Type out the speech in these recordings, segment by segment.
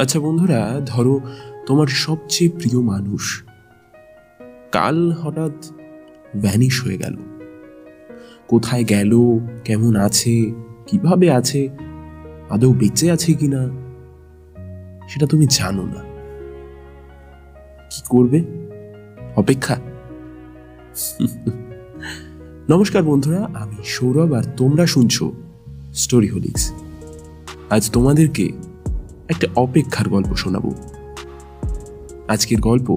আচ্ছা বন্ধুরা, ধরো তোমার সবচেয়ে প্রিয় মানুষ। কাল হঠাৎ ভ্যানিশ হয়ে গেল। কোথায় গেল, কেমন আছে, কীভাবে আছে, আদৌ বেঁচে আছে কিনা, সেটা তুমি জানো না। কি করবে? অপেক্ষা। নমস্কার বন্ধুরা, আমি সৌরভ আর তোমরা শুনছো স্টোরি হোলিক্স আজ তোমাদেরকে একটা অপেক্ষার গল্প শোনাবো। আজকের গল্প,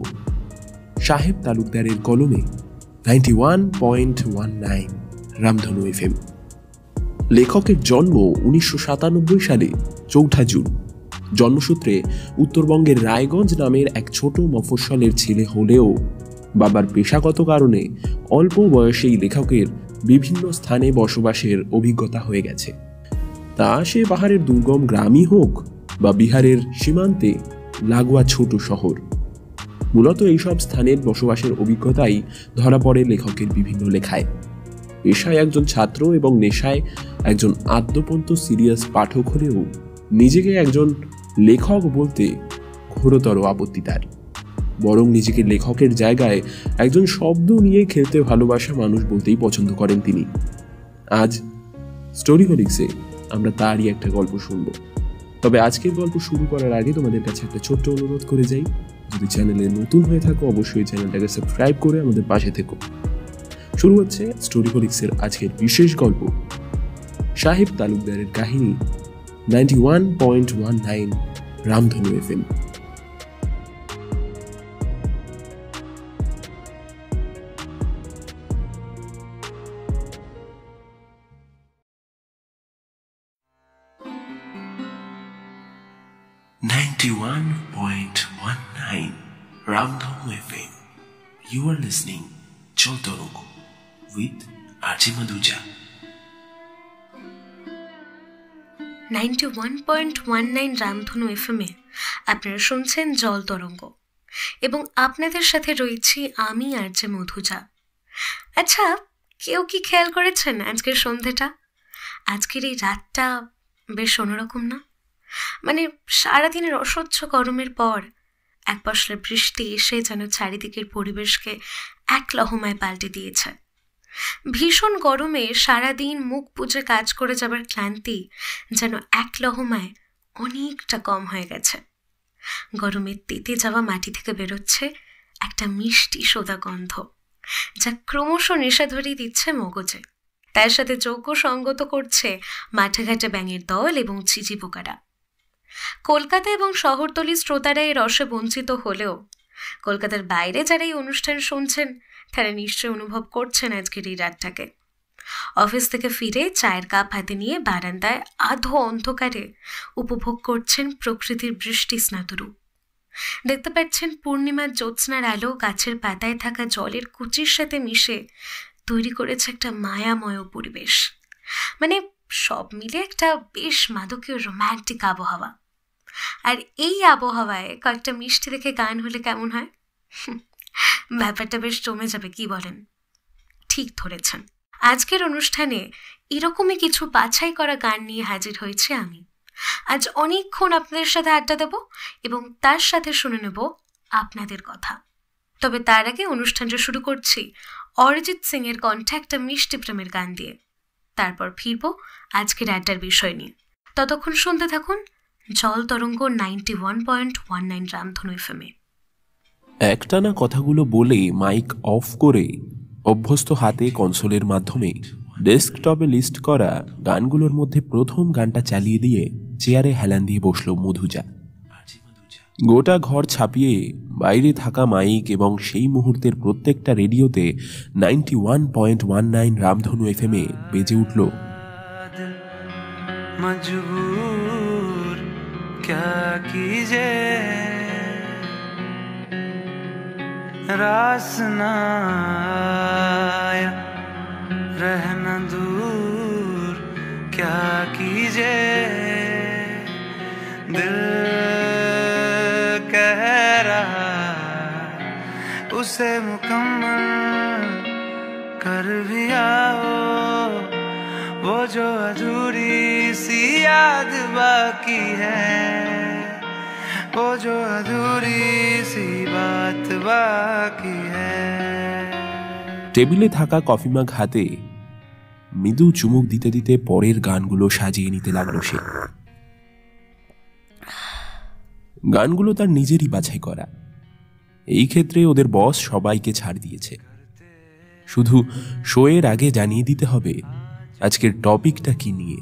সাহেব তালুকদারের কলমে ninety one point one nine, Ramdhanu F লেখকের জন্ম উনিশশো সাতানব্বই সালে, চৌঠা জুন। জন্মসূত্রে উত্তরবঙ্গের রায়গঞ্জ নামের এক ছোট মফস্বলের ছেলে হলেও বাবার পেশাগত কারণে অল্প বয়সেই লেখকের বিভিন্ন স্থানে বসবাসের অভিজ্ঞতা হয়ে গেছে। তা সে পাহাড়ের দুর্গম গ্রামই হোক বা বিহারের সীমান্তে লাগোয়া ছোট শহর। মূলত এইসব স্থানের বসবাসের অভিজ্ঞতাই ধরা পড়ে লেখকের বিভিন্ন লেখায়। পেশায় একজন ছাত্র এবং নেশায় একজন আদ্যপন্ত সিরিয়াস পাঠক হলেও নিজেকে একজন লেখক বলতে ঘোরতর আপত্তি তার। বরং নিজেকে লেখকের জায়গায় একজন শব্দ নিয়ে খেলতে ভালোবাসা মানুষ বলতেই পছন্দ করেন তিনি। আজ স্টোরি হোলিক্সে আমরা তারই একটা গল্প শুনব। তবে আজকের গল্প শুরু করার আগে তোমাদের কাছে একটা ছোট্ট অনুরোধ করে যাই। যদি চ্যানেলে নতুন হয়ে থাকো, অবশ্যই চ্যানেলটাকে সাবস্ক্রাইব করে আমাদের পাশে থেকো। শুরু হচ্ছে স্টোরি হোলিক্সের আজকের বিশেষ গল্প। সাহেব তালুকদারের কাহিনী ninety one point one nine Ramdhanu F You are listening Choltorongo with Archie Maduja. Ninety one point one nine Ramdhanu এফএমে আপনারা শুনছেন জল তরঙ্গ এবং আপনাদের সাথে রয়েছি আমি আর যে মধুজা। আচ্ছা কেউ কি খেয়াল করেছেন আজকের সন্ধেটা আজকের এই রাতটা বেশ অন্যরকম না? মানে সারাদিনের অসহ্য গরমের পর এক বছরের বৃষ্টি এসে যেন চারিদিকের পরিবেশকে এক লহমায় পাল্টে দিয়েছে। ভীষণ গরমে সারাদিন মুখ পুজে কাজ করে যাবার ক্লান্তি যেন এক লহমায় অনেকটা কম হয়ে গেছে। গরমের তেতে যাওয়া মাটি থেকে বেরোচ্ছে একটা মিষ্টি সোদা গন্ধ, যা ক্রমশ নেশা ধরিয়ে দিচ্ছে মগজে। তার সাথে যোগ্য সঙ্গত করছে মাঠে ঘাটে ব্যাঙের দল এবং চিচি পোকারা। কলকাতা এবং শহরতলি শ্রোতারা এই রসে বঞ্চিত হলেও কলকাতার বাইরে যারা এই অনুষ্ঠান শুনছেন, তারা নিশ্চয় অনুভব করছেন আজকের এই রাতটাকে। অফিস থেকে ফিরে চায়ের কাপ হাতে নিয়ে বারান্দায় আধো অন্ধকারে উপভোগ করছেন প্রকৃতির বৃষ্টি স্নাতরু দেখতে পাচ্ছেন পূর্ণিমার জ্যোৎস্নার আলো গাছের পাতায় থাকা জলের কুচির সাথে মিশে তৈরি করেছে একটা মায়াময় পরিবেশ। মানে সব মিলে একটা বেশ মাদকীয় রোম্যান্টিক আবহাওয়া। আর এই আবহাওয়ায় কয়েকটা মিষ্টি দেখে গান হলে কেমন হয়? ব্যাপারটা বেশ জমে যাবে, কি বলেন? ঠিক ধরেছেন। আজকের অনুষ্ঠানে এরকমই কিছু বাছাই করা গান নিয়ে হাজির হয়েছে আমি। আজ অনেকক্ষণ আপনাদের সাথে আড্ডা দেব এবং তার সাথে শুনে নেব আপনাদের কথা। তবে তার আগে অনুষ্ঠানটা শুরু করছি অরিজিৎ সিং এর কণ্ঠে একটা মিষ্টি প্রেমের গান দিয়ে। তারপর ফিরব আজকের আড্ডার বিষয় নিয়ে। ততক্ষণ শুনতে থাকুন জল তরঙ্গ ninety one point one nine Ramdhanu এফএমে একটানা কথাগুলো বলে মাইক অফ করে অভ্যস্ত হাতে কনসোলের মাধ্যমে ডেস্কটপে লিস্ট করা গানগুলোর মধ্যে প্রথম গানটা চালিয়ে দিয়ে চেয়ারে হেলান দিয়ে বসল মধুজা। গোটা ঘর ছাপিয়ে বাইরে থাকা মাইক এবং সেই মুহূর্তের প্রত্যেকটা রেডিওতে ninety one point one nine Ramdhanu এফএমে বেজে উঠল। মজবুর क्या कीजिए? रास आया रहना दूर। क्या कीजिए? दिल कह रहा, उसे मुकम्मल कर भी आओ। वो जो अधूरी सी याद बाकी है वो जो अधूरी सी बात बाकी है টেবিলে থাকা কফি মাগ হাতে মৃদু চুমুক দিতে দিতে পরের গানগুলো সাজিয়ে নিতে লাগলো সে গানগুলো তার নিজেরই বাছাই করা এই ক্ষেত্রে ওদের বস সবাইকে ছাড় দিয়েছে শুধু শোয়ের আগে জানিয়ে দিতে হবে আজকের টপিকটা কি নিয়ে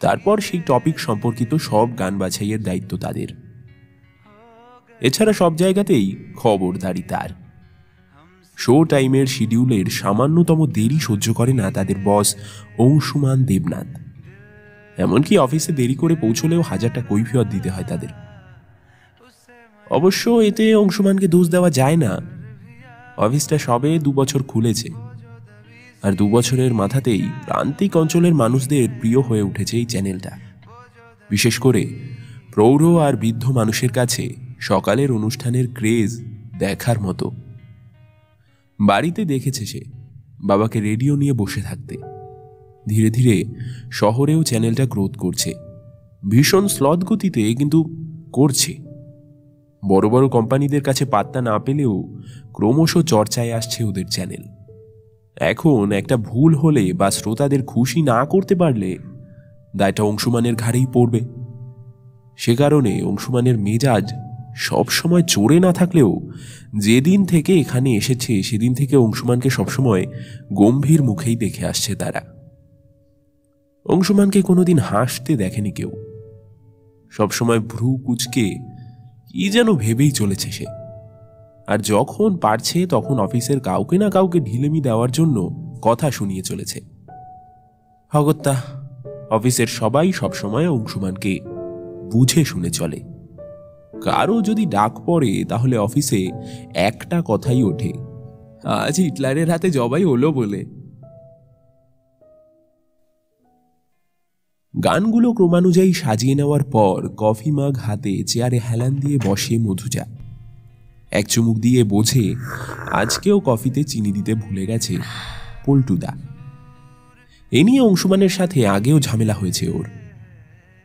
তারপর সেই টপিক সম্পর্কিত সব গান বাছাইয়ের দায়িত্ব তাদের। এছাড়া সব জায়গাতেই খবরদারি তার। শো টাইমের শিডিউলের সামান্যতম দেরি সহ্য করে না তাদের বস অংশুমান দেবনাথ। এমনকি অফিসে দেরি করে পৌঁছলেও হাজারটা কৈফিয়ত দিতে হয় তাদের। অবশ্য এতে অংশুমানকে দোষ দেওয়া যায় না। অফিসটা সবে দু বছর খুলেছে। আর দু বছরের মাথাতেই প্রান্তিক অঞ্চলের মানুষদের প্রিয় হয়ে উঠেছে এই চ্যানেলটা। বিশেষ করে প্রৌঢ় আর বৃদ্ধ মানুষের কাছে সকালের অনুষ্ঠানের ক্রেজ দেখার মতো। বাড়িতে দেখেছে সে বাবাকে রেডিও নিয়ে বসে থাকতে। ধীরে ধীরে শহরেও চ্যানেলটা গ্রোথ করছে। ভীষণ স্লথ গতিতে কিন্তু করছে। বড় বড় কোম্পানিদের কাছে পাত্তা না পেলেও ক্রমশ চর্চায় আসছে ওদের চ্যানেল। এখন একটা ভুল হলে বা শ্রোতাদের খুশি না করতে পারলে দায়টা অংশুমানের ঘাড়েই পড়বে। সে কারণে অংশুমানের মেজাজ সবসময় চড়ে না থাকলেও যেদিন থেকে এখানে এসেছে, সেদিন থেকে অংশুমানকে সবসময় গম্ভীর মুখেই দেখে আসছে তারা। অংশুমানকে কোনোদিন হাসতে দেখেনি কেউ। সবসময় ভ্রু কুচকে কি যেন ভেবেই চলেছে সে। আর যখন পারছে তখন অফিসের কাউকে না কাউকে ঢিলেমি দেওয়ার জন্য কথা শুনিয়ে চলেছে। হগত্যা অফিসের সবাই সবসময় অংশুমানকে বুঝে শুনে চলে। কারও যদি ডাক পড়ে তাহলে অফিসে একটা কথাই ওঠে, আজ হিটলারের হাতে জবাই হলো বলে। গানগুলো ক্রমানুযায়ী সাজিয়ে নেওয়ার পর কফি মাগ হাতে চেয়ারে হেলান দিয়ে বসে মধুজা। এক চুমুক দিয়ে বোঝে, আজকেও কফিতে চিনি দিতে ভুলে গেছে পল্টুদা। এ নিয়ে অংশুমানের সাথে আগেও ঝামেলা হয়েছে ওর।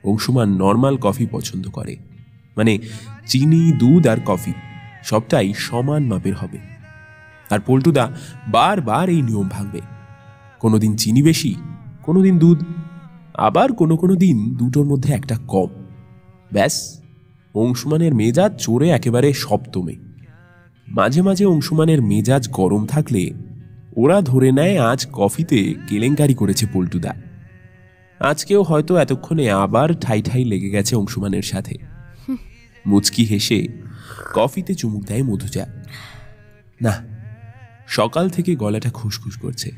অংশুমান নর্মাল কফি পছন্দ করে। মানে চিনি, দুধ আর কফি সবটাই সমান মাপের হবে। আর পল্টুদা বারবার এই নিয়ম ভাঙবে। কোনোদিন চিনি বেশি, কোনোদিন দুধ, আবার কোনো কোনো দিন দুটোর মধ্যে একটা কম। ব্যাস, অংশুমানের মেজাজ চড়ে একেবারে সপ্তমে। মাঝে মাঝে অংশুমানের মেজাজ গরম থাকলে ওরা ধরে নেয় আজ কফিতে কেলেঙ্কারি করেছে পল্টুদা। আজকেও হয়তো এতক্ষণে আবার ঠাই ঠাই লেগে গেছে অংশুমানের সাথে। মুচকি হেসে কফিতে চুমুক দেয় মধুজা। না, সকাল থেকে গলাটা খুসখুস করছে।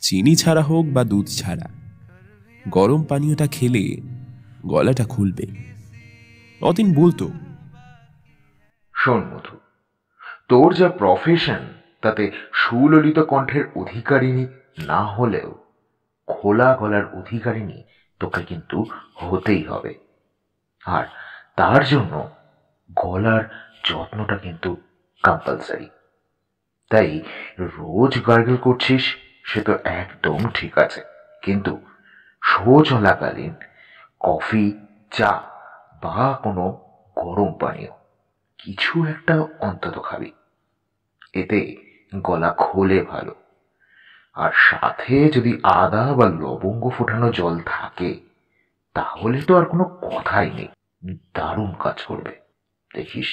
চিনি ছাড়া হোক বা দুধ ছাড়া, গরম পানীয়টা খেলে গলাটা খুলবে। অদিন বলতো, শোন মধু তোর যা প্রফেশন তাতে সুললিত কণ্ঠের অধিকারিণী না হলেও খোলা গলার অধিকারিণী তোকে কিন্তু হতেই হবে। আর তার জন্য গলার যত্নটা কিন্তু কম্পালসারি তাই রোজ গার্গেল করছিস, সে তো একদম ঠিক আছে। কিন্তু শো চলাকালীন কফি চা বা কোনো গরম পানীয় কিছু একটা অন্তত খাবি। এতে গলা খোলে ভালো। আর সাথে যদি আদা বা লবঙ্গ ফোটানো জল থাকে, তাহলে তো আর কোনো কথাই নেই। দারুণ কাজ করবে। দেখিস?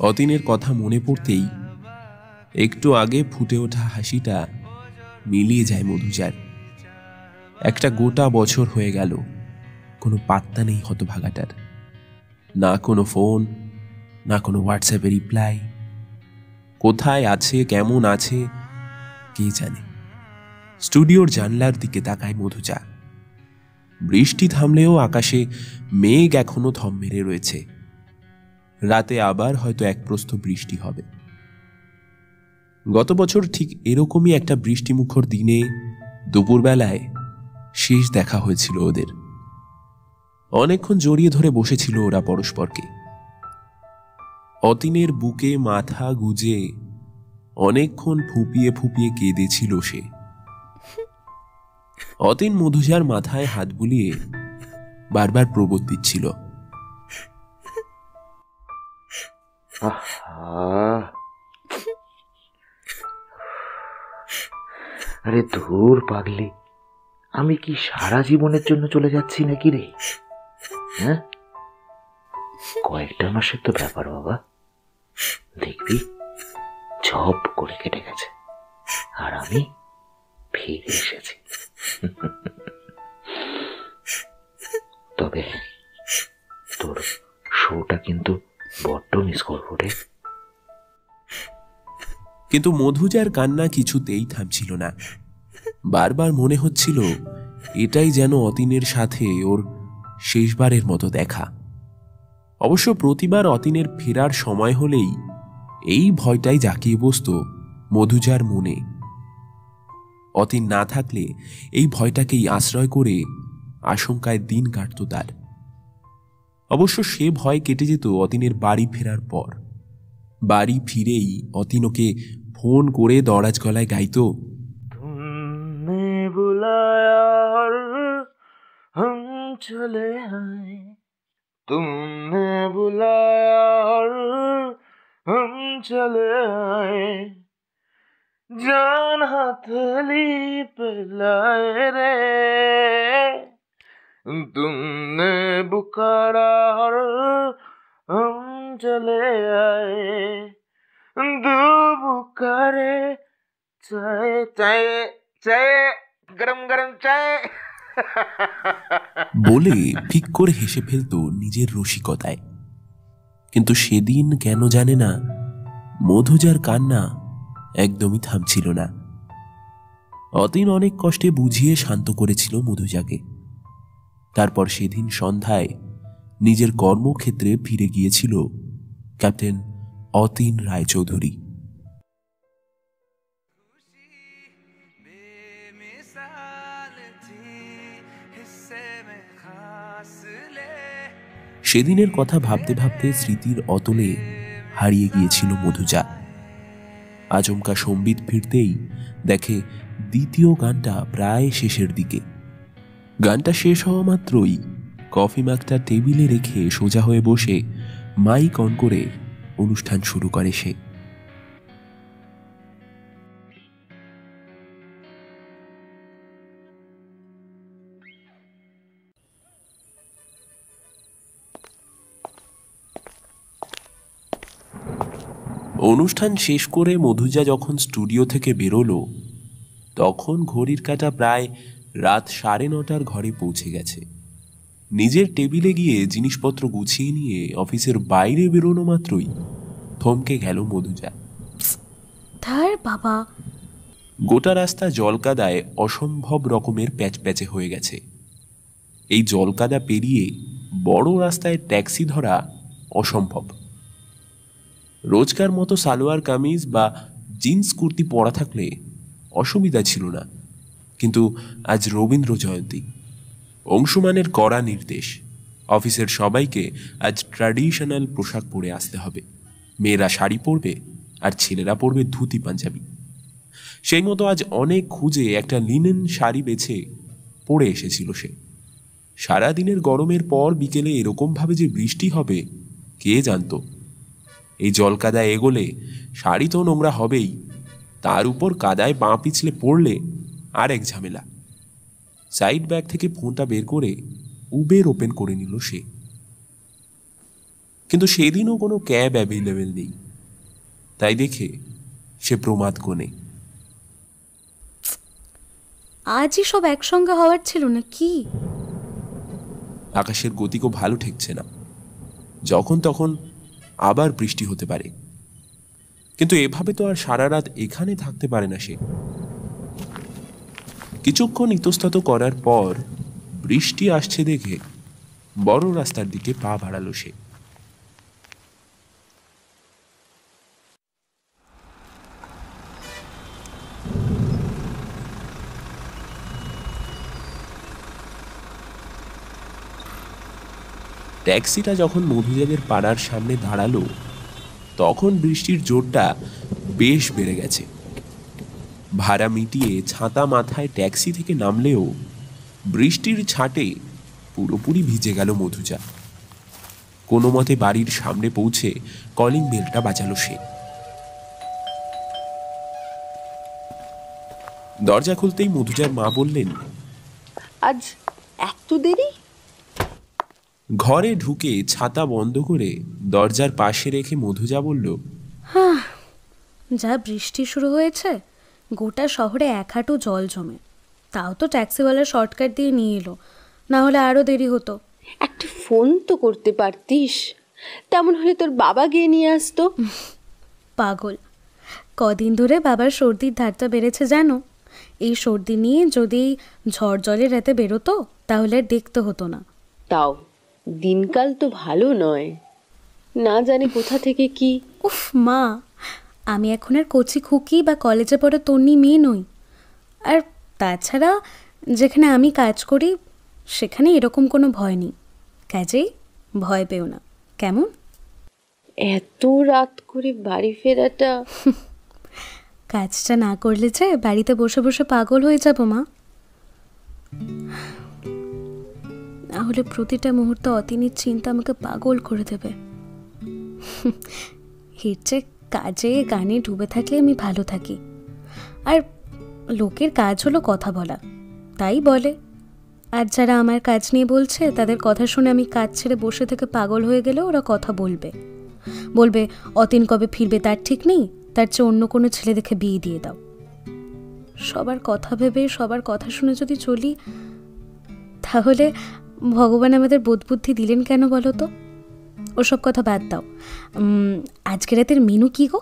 অতীনের কথা মনে পড়তেই একটু আগে ফুটে ওঠা হাসিটা মিলিয়ে যায় মধুজার। একটা গোটা বছর হয়ে গেল, কোনো পাত্তা নেই হতভাগাটার। না কোনো ফোন না কোনো হোয়াটসঅ্যাপে রিপ্লাই কোথায় আছে, কেমন আছে, কে জানে। স্টুডিওর জানলার দিকে তাকায় মধুজা বৃষ্টি থামলেও আকাশে মেঘ এখনও থম মেরে রয়েছে। রাতে আবার হয়তো এক প্রস্থ বৃষ্টি হবে। গত বছর ঠিক এরকমই একটা বৃষ্টিমুখর দিনে দুপুরবেলায় শেষ দেখা হয়েছিল ওদের। অনেকক্ষণ জড়িয়ে ধরে বসেছিল ওরা পরস্পরকে। অতীনের বুকে মাথা গুজে অনেকক্ষণ ফুপিয়ে ফুপিয়ে কেঁদেছিল সে। অতীন মধুজার মাথায় হাত বুলিয়ে বারবার প্রবোধ দিচ্ছিল। আরে ধুর পাগলি, আমি কি সারা জীবনের জন্য চলে যাচ্ছি নাকি রে? হ্যাঁ? কয়েকটা মাসের তো ব্যাপার বাবা। দেখবি, ঝপ করে কেটে গেছে। আর আমি ফিরে এসেছি। তবে তোর শোটা কিন্তু বড্ড মিস করব রে। কিন্তু মধুজার কান্না কিছুতেই থামছিল না। বারবার মনে হচ্ছিল, এটাই যেন অতীনের সাথে ওর শেষবারের মতো দেখা। অবশ্য প্রতিবার অতীনের ফেরার সময় হলেই এই ভয়টাই জাকিয়ে বসত মধুজার মনে। অতীন না থাকলে এই ভয়টাকেই আশ্রয় করে আশঙ্কায় দিন কাটত তার। অবশ্য সে ভয় কেটে যেত অতীনের বাড়ি ফেরার পর। বাড়ি ফিরেই অতীন ওকে ফোন করে দরাজ গলায় গাইত চলে আয়। তুমনে বুলায় चले आए तुमने बुलाया और हम चले आए जान हथेली पे लाए रे तुमने बुखारा और हम चले आए दो बुखारे चाय चाय चाय गरम गरम चाय বলে ফিক করে হেসে ফেলত নিজের রসিকতায় কিন্তু সেদিন কেন জানে না, মধুজার কান্না একদমই থামছিল না। অতীন অনেক কষ্টে বুঝিয়ে শান্ত করেছিল মধুজাকে। তারপর সেদিন সন্ধ্যায় নিজের কর্মক্ষেত্রে ফিরে গিয়েছিল ক্যাপ্টেন অতীন রায়চৌধুরী। সেদিনের কথা ভাবতে ভাবতে স্মৃতির অতলে হারিয়ে গিয়েছিল মধুজা। আচমকা সম্বিত ফিরতেই দেখে দ্বিতীয় গানটা প্রায় শেষের দিকে। গানটা শেষ হওয়া মাত্রই কফি মাগটা টেবিলে রেখে সোজা হয়ে বসে মাইক অন করে অনুষ্ঠান শুরু করে সে। অনুষ্ঠান শেষ করে মধুজা যখন স্টুডিও থেকে বেরোলো তখন ঘড়ির কাঁটা প্রায় রাত সাড়ে নটার ঘরে পৌঁছে গেছে। নিজের টেবিলে গিয়ে জিনিসপত্র গুছিয়ে নিয়ে অফিসের বাইরে বেরোনো মাত্রই থমকে গেল মধুজা। ধার বাবা। গোটা রাস্তা জলকাদায় অসম্ভব রকমের প্যাচপ্যাচে হয়ে গেছে। এই জলকাদা পেরিয়ে বড় রাস্তায় ট্যাক্সি ধরা অসম্ভব। রোজকার মতো সালোয়ার, কামিজ বা জিন্স, কুর্তি পরা থাকলে অসুবিধা ছিল না। কিন্তু আজ রবীন্দ্র জয়ন্তী। অংশুমানের কড়া নির্দেশ। অফিসের সবাইকে আজ ট্র্যাডিশনাল পোশাক পরে আসতে হবে। মেয়েরা শাড়ি পরবে আর ছেলেরা পরবে ধুতি, পাঞ্জাবি। সেই মতো আজ অনেক খুঁজে একটা লিনেন শাড়ি বেছে পরে এসেছিল সে। সারাদিনের গরমের পর বিকেলে এরকমভাবে যে বৃষ্টি হবে, কে জানতো? এই জল কাদায় এগোলে শাড়ি তো নোংরা হবেই। তার উপর কাদায় বাঁ পিছলে পড়লে আর এক ঝামেলা। সাইড ব্যাগ থেকে ফোনটা বের করে উবের ওপেন করে নিল সে। কিন্তু সেদিনও কোনো ক্যাব অ্যাভেলেবেল নেই। তাই দেখে সে প্রমাদ কোণে। আজই সব একসঙ্গে হওয়ার ছিল না কি? আকাশের গতিকও ভালো ঠেকছে না। যখন তখন আবার বৃষ্টি হতে পারে। কিন্তু এভাবে তো আর সারা রাত এখানে থাকতে পারে না সে। কিছুক্ষণ ইতস্তত করার পর বৃষ্টি আসছে দেখে বড় রাস্তার দিকে পা বাড়ালো সে। ট্যাক্সিটা যখন মধুজাদের পাড়ার সামনে দাঁড়াল, তখন বৃষ্টির জোরটা বেশ বেড়ে গেছে। ভাড়া মিটিয়ে ছাতা মাথায় ট্যাক্সি থেকে নামলেও বৃষ্টির ছাটে পুরোপুরি ভিজে গেল মধুজা। কোনো মতে বাড়ির সামনে পৌঁছে কলিং বেলটা বাজালো সে। দরজা খুলতেই মধুজার মা বললেন, আজ এত দেরি? ঘরে ঢুকে ছাতা বন্ধ করে দরজার পাশে রেখে মধুজা বলল যা বৃষ্টি শুরু হয়েছে গোটা শহরে এক হাঁটু জল জমে। তাও তো ট্যাক্সিওয়ালা শর্টকাট দিয়ে নিয়ে এলো না হলে আরও দেরি হতো। একটা ফোন তো করতে পারতিস তেমন হলে তোর বাবা গিয়ে নিয়ে আসতো। পাগল কদিন ধরে বাবার সর্দির ধারটা বেড়েছে জানো? এই সর্দি নিয়ে যদি ঝড় জলের রাতে বেরোতো তাহলে আর দেখতে হতো না। তাও দিনকাল তো ভালো নয়। না জানি কোথা থেকে কি। উফ মা আমি এখন আর কচি খুকি বা কলেজে পড়া তন্নি মেয়ে নই। আর তাছাড়া যেখানে আমি কাজ করি সেখানে এরকম কোনো ভয় নেই। কাজেই ভয় পেও না। কেমন? এত রাত করে বাড়ি ফেরাটা। কাজটা না করলে যে বাড়িতে বসে বসে পাগল হয়ে যাব মা। না হলে প্রতিটা মুহূর্তে অতিনির চিন্তা আমাকে পাগল করে দেবে। চেয়ে কাজে গানে ডুবে থাকলে আমি ভালো থাকি। আর লোকের কাজ হলো কথা বলা, তাই বলে। আর যারা আমার কাজ নিয়ে বলছে, তাদের কথা শুনে আমি কাজ ছেড়ে বসে থেকে পাগল হয়ে গেলে ওরা কথা বলবে। বলবে, অতীন কবে ফিরবে তার ঠিক নেই? তার চেয়ে অন্য কোনো ছেলে দেখে বিয়ে দিয়ে দাও। সবার কথা ভেবে, সবার কথা শুনে যদি চলি, তাহলে ভগবান আমাদের বোধ বুদ্ধি দিলেন কেন বলো তো? ওসব কথা বাদ দাও। আজকে রাতের মেনু কি গো?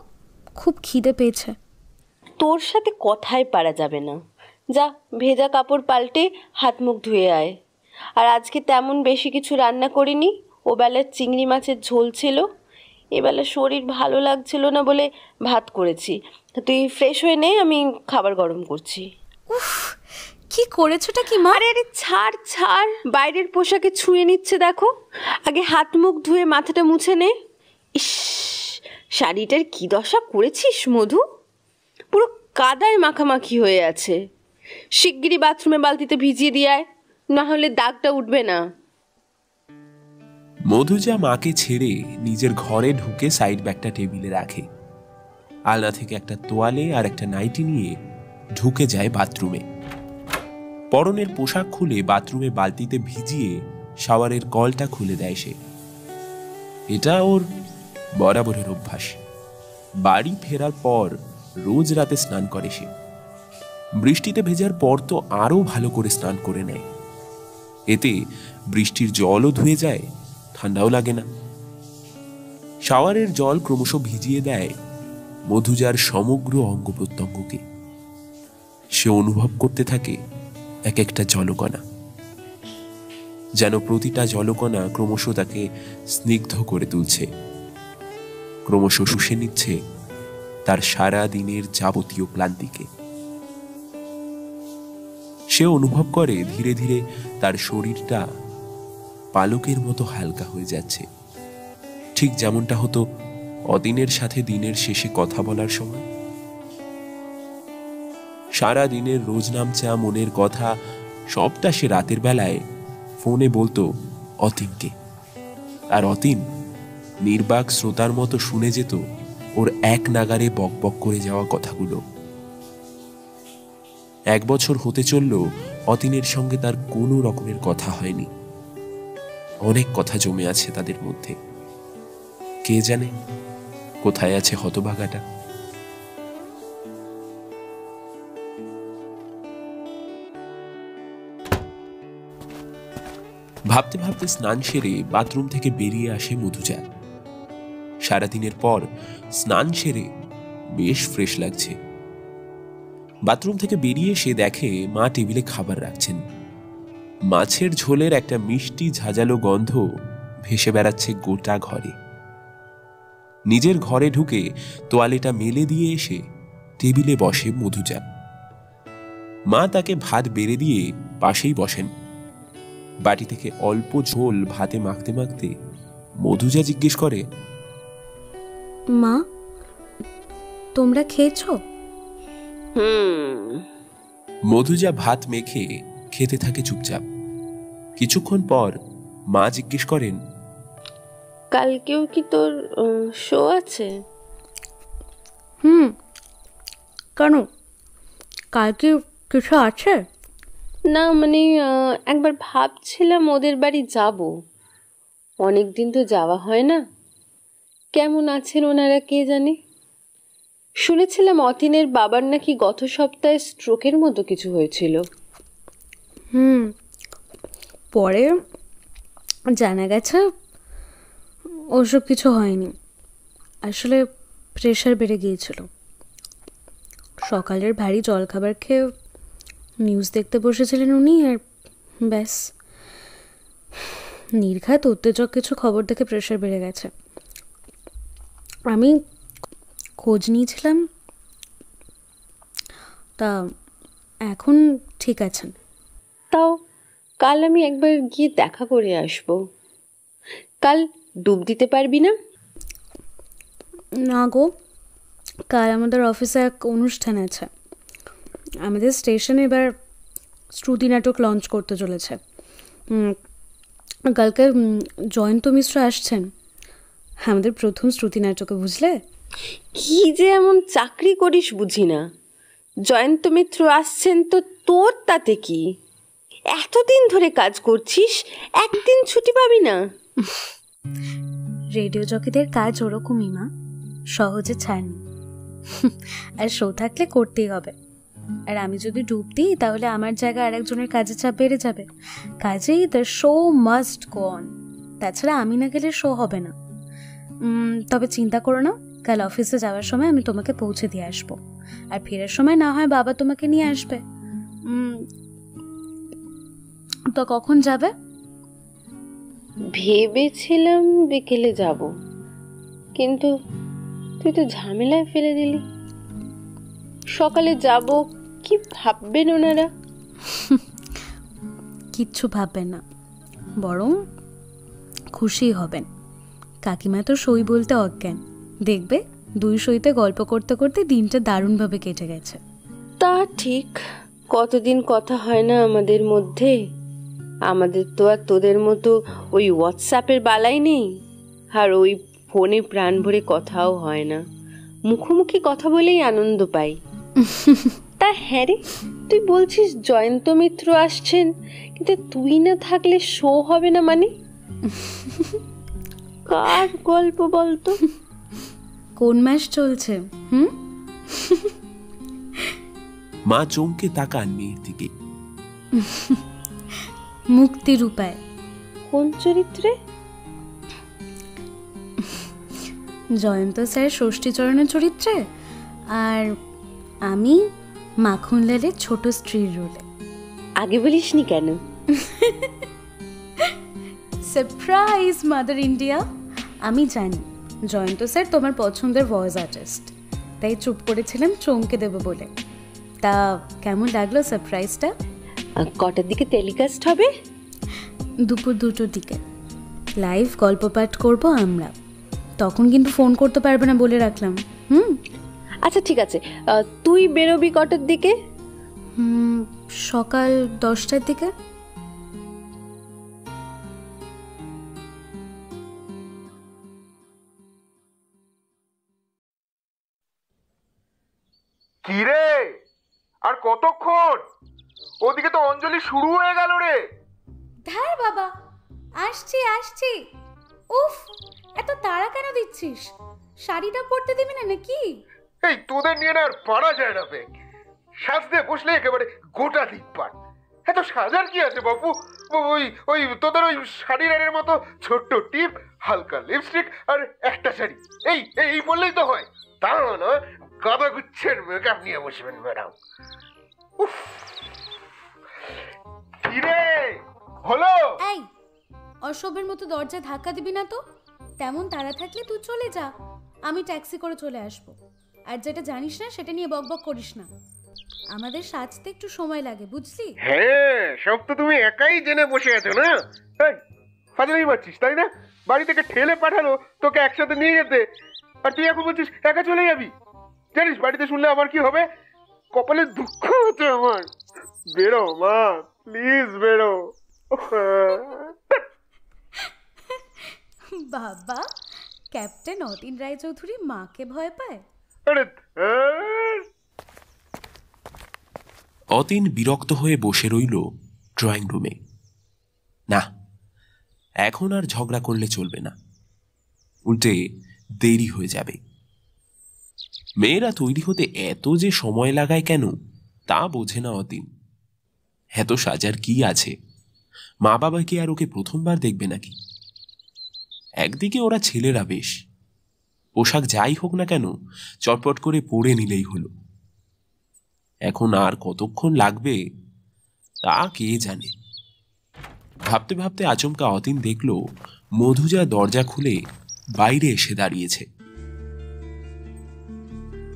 খুব খিদে পেয়েছে। তোর সাথে কথাই পারা যাবে না। যা ভেজা কাপড় পাল্টে হাত মুখ ধুয়ে আয়। আর আজকে তেমন বেশি কিছু রান্না করিনি। ও বেলার চিংড়ি মাছের ঝোল ছিল। এবেলা শরীর ভালো লাগছিল না বলে ভাত করেছি। তা তুই ফ্রেশ হয়ে নে আমি খাবার গরম করছি। কি করেছোটা কি মা? আরে আরে ছাড় ছাড়। বাইরের পোশাকে ছুঁয়ে নিচ্ছে দেখো। আগে হাত মুখ ধুয়ে মাথাটা মুছে নে। ইস শাড়িটার কি দশা করেছিস মধু? পুরো কাদায় মাখামাখি হয়ে আছে। শিগগিরই বাথরুমে বালতিতে ভিজিয়ে দিয়ে আয় না হলে দাগটা উঠবে না। মধুজা মাকে ছেড়ে নিজের ঘরে ঢুকে সাইড ব্যাগটা টেবিলে রাখে। আলনা থেকে একটা তোয়ালে আর একটা নাইটি নিয়ে ঢুকে যায় বাথরুমে পরনের পোশাক খুলে বাথরুমে বালতিতে ভিজিয়ে শাওয়ারের কলটা খুলে দেয় সে। এটা ওর বরাবরের অভ্যাস। বাড়ি ফেরার পর রোজ রাতে স্নান করে সে। বৃষ্টিতে ভেজার পর তো আরও ভালো করে স্নান করে নেয়। এতে বৃষ্টির জলও ধুয়ে যায়, ঠান্ডাও লাগে না। শাওয়ারের জল ক্রমশ ভিজিয়ে দেয় মধুজার সমগ্র অঙ্গ প্রত্যঙ্গকে। সে অনুভব করতে থাকে এক একটা জলকণা। যেন প্রতিটা জলকণা ক্রমশ তাকে স্নিগ্ধ করে তুলছে। ক্রমশ শুষে নিচ্ছে তার সারা দিনের যাবতীয় ক্লান্তিকে। সে অনুভব করে ধীরে ধীরে তার শরীরটা পালকের মতো হালকা হয়ে যাচ্ছে। ঠিক যেমনটা হতো অদিনের সাথে দিনের শেষে কথা বলার সময়। সারা দিনের রোজ নামচা মনের কথা সবটা সে রাতের বেলায় ফোনে বলতো অতীনকে। আর অতীন নির্বাক শ্রোতার মতো শুনে যেত ওর এক নাগারে বক বক করে যাওয়া কথাগুলো। এক বছর হতে চলল অতীনের সঙ্গে তার কোনো রকমের কথা হয়নি। অনেক কথা জমে আছে তাদের মধ্যে। কে জানে কোথায় আছে হতভাগাটা? ভাবতে ভাবতে স্নান সেরে বাথরুম থেকে বেরিয়ে আসে মধুজা সারাদিনের পর স্নান সেরে বেশ ফ্রেশ লাগছে। বাথরুম থেকে বেরিয়ে এসে দেখে মা টেবিলে খাবার রাখছেন। মাছের ঝোলের একটা মিষ্টি ঝাঁঝালো গন্ধ ভেসে বেড়াচ্ছে গোটা ঘরে। নিজের ঘরে ঢুকে তোয়ালেটা মেলে দিয়ে এসে টেবিলে বসে মধুজা মা তাকে ভাত বেড়ে দিয়ে পাশেই বসেন। বাটি থেকে অল্প ঝোল ভাতে মাখতে মাখতে মধুজা জিজ্ঞেস করে মা তোমরা খেয়েছো? হুম। মধুজা ভাত মেখে খেতে থাকে চুপচাপ। কিছুক্ষণ পর মা জিজ্ঞেস করেন কালকেও কি তোর শো আছে? হুম। কেন? কালকে কিছু আছে? না মানে একবার ভাবছিলাম ওদের বাড়ি যাব। অনেক দিন তো যাওয়া হয় না। কেমন আছেন ওনারা কে জানে? শুনেছিলাম অতীনের বাবার নাকি গত সপ্তাহে স্ট্রোকের মতো কিছু হয়েছিল। হুম, পরে জানা গেছে ওসব কিছু হয়নি। আসলে প্রেশার বেড়ে গিয়েছিল। সকালের ভারী জলখাবার খেয়ে নিউজ দেখতে বসেছিলেন উনি আর ব্যাস। নির্ঘাত উত্তেজক কিছু খবর দেখে প্রেশার বেড়ে গেছে। আমি খোঁজ নিয়েছিলাম। তা এখন ঠিক আছেন? তাও কাল আমি একবার গিয়ে দেখা করে আসব। কাল ডুব দিতে পারবি না? না গো কাল আমাদের অফিসে এক অনুষ্ঠান আছে। আমাদের স্টেশনে এবার শ্রুতি নাটক লঞ্চ করতে চলেছে। কালকে জয়ন্ত মিশ্র আসছেন। আমাদের প্রথম শ্রুতি নাটকে বুঝলে? কি যে এমন চাকরি করিস বুঝি না। জয়ন্ত মিত্র আসছেন তো তোর তাতে কি? এতদিন ধরে কাজ করছিস একদিন ছুটি পাবি না। রেডিও জকিদের কাজ ওরকমই মা। সহজে ছাড় নেই আর শো থাকলে করতেই হবে। আর আমি যদি ডুব দিই, তাহলে আমার জায়গায় আরেকজনের কাজের চাপ বেড়ে যাবে। কাজেই the show must go on তাছাড়া আমি না গেলে শো হবে না। তবে চিন্তা করো না, কাল অফিসে যাওয়ার সময় আমি তোমাকে পৌঁছে দিয়ে আসব। আর ফেরার সময় না হয় বাবা তোমাকে নিয়ে আসবে। তো কখন যাবে? ভেবেছিলাম বিকেলে যাব। কিন্তু তুই তো ঝামেলায় ফেলে দিলি। সকালে যাব কি ভাববেন ওনারা? কিচ্ছু ভাববেন না বরং খুশি হবেন। কাকিমা তো সই বলতে অজ্ঞান। দেখবে দুই সইতে গল্প করতে করতে দিনটা দারুণভাবে কেটে গেছে। তা ঠিক কতদিন কথা হয় না আমাদের মধ্যে? আমাদের তো আর তোদের মতো ওই হোয়াটসঅ্যাপের বালাই নেই আর ওই ফোনে প্রাণ ভরে কথাও হয় না। মুখোমুখি কথা বলেই আনন্দ পাই। তা হ্যাঁ রে তুই বলছিস জয়ন্ত মিত্র আসছেন কিন্তু তুই না থাকলে শো হবে না মানে? কার গল্প বলতো? কোন মাস চলছে হুম? মা চমকে তাকান মেয়ের দিকে। মুক্তির উপায় কোন চরিত্রে? জয়ন্ত স্যার ষষ্ঠীচরণের চরিত্রে আর আমি মাখনলালের ছোট স্ত্রীর রোলে। আগে বলিসনি কেন? সারপ্রাইজ মাদার ইন্ডিয়া আমি জানি জয়ন্ত স্যার তোমার পছন্দের ভয়েস আর্টিস্ট তাই চুপ করেছিলাম চমকে দেবো বলে। তা কেমন লাগল সারপ্রাইজটা কটার দিকে টেলিকাস্ট হবে? দুপুর দুটোর দিকে। লাইভ গল্প পাঠ করব আমরা। তখন কিন্তু ফোন করতে পারবে না বলে রাখলাম। হুম? আচ্ছা ঠিক আছে। আহ, তুই বেরোবি কটার দিকে? সকাল দশটার দিকে। কিরে? আর কতক্ষণ? ওদিকে তো অঞ্জলি শুরু হয়ে গেল রে। ধার বাবা আসছি আসছি। উফ এত তাড়া কেন দিচ্ছিস? শাড়িটা পরতে দিবি না নাকি? এই তোদের নিয়ে না আর পারা যায় না ব্যাগ সাজতে বসলে একেবারে গোটা দিক পান এত সাজার কি আছে বাবু ওই ওই তোদের ওই শাড়ি রানের মতো ছোট্ট টিপ, হালকা লিপস্টিক আর একটা শাড়ি। এই এই বললেই তো হয়। তা না, গাদা গুচ্ছের মেকআপ নিয়ে বসবেন, ম্যাডাম। উফ! কিরে, হলো? এই অসভ্যের মতো দরজায় ধাক্কা দিবি না তো? তেমন তাড়া থাকলে তুই চলে যা। আমি ট্যাক্সি করে চলে আসব। আর যেটা জানিস না সেটা নিয়ে বকবক করিস না। আমাদের সাজতে একটু সময় লাগে বুঝলি? হ্যাঁ সব তো তুমি একাই জেনে বসে আছো না? এই ফাজলামি পাচ্ছিস তাই না? বাড়ি থেকে ঠেলে পাঠালো তোকে একসাথে নিয়ে যেতে। আর তুই এখন বলছিস একা চলে যাবি? জানিস বাড়িতে শুনলে আমার কি হবে? কপালে দুঃখ হচ্ছে আমার। বেরো মা প্লিজ বেরো। বাবা ক্যাপ্টেন অতীন রায়চৌধুরী মাকে ভয় পায়। অতীন বিরক্ত হয়ে বসে রইল ড্রয়িং রুমে। না, এখন আর ঝগড়া করলে চলবে না। উল্টে দেরি হয়ে যাবে। মেয়েরা তৈরি হতে এত যে সময় লাগায় কেন, তা বোঝে না অতীন। এত সাজার কি আছে? মা বাবা কি আর ওকে প্রথমবার দেখবে নাকি? একদিকে ওরা ছেলেরা বেশ পোশাক যাই হোক না কেন, চটপট করে পরে নিলেই হলো। এখন আর কতক্ষণ লাগবে, তা কে জানে। ভাবতে ভাবতে আচমকা অতীন দেখল, মধুজা দরজা খুলে বাইরে এসে দাঁড়িয়েছে।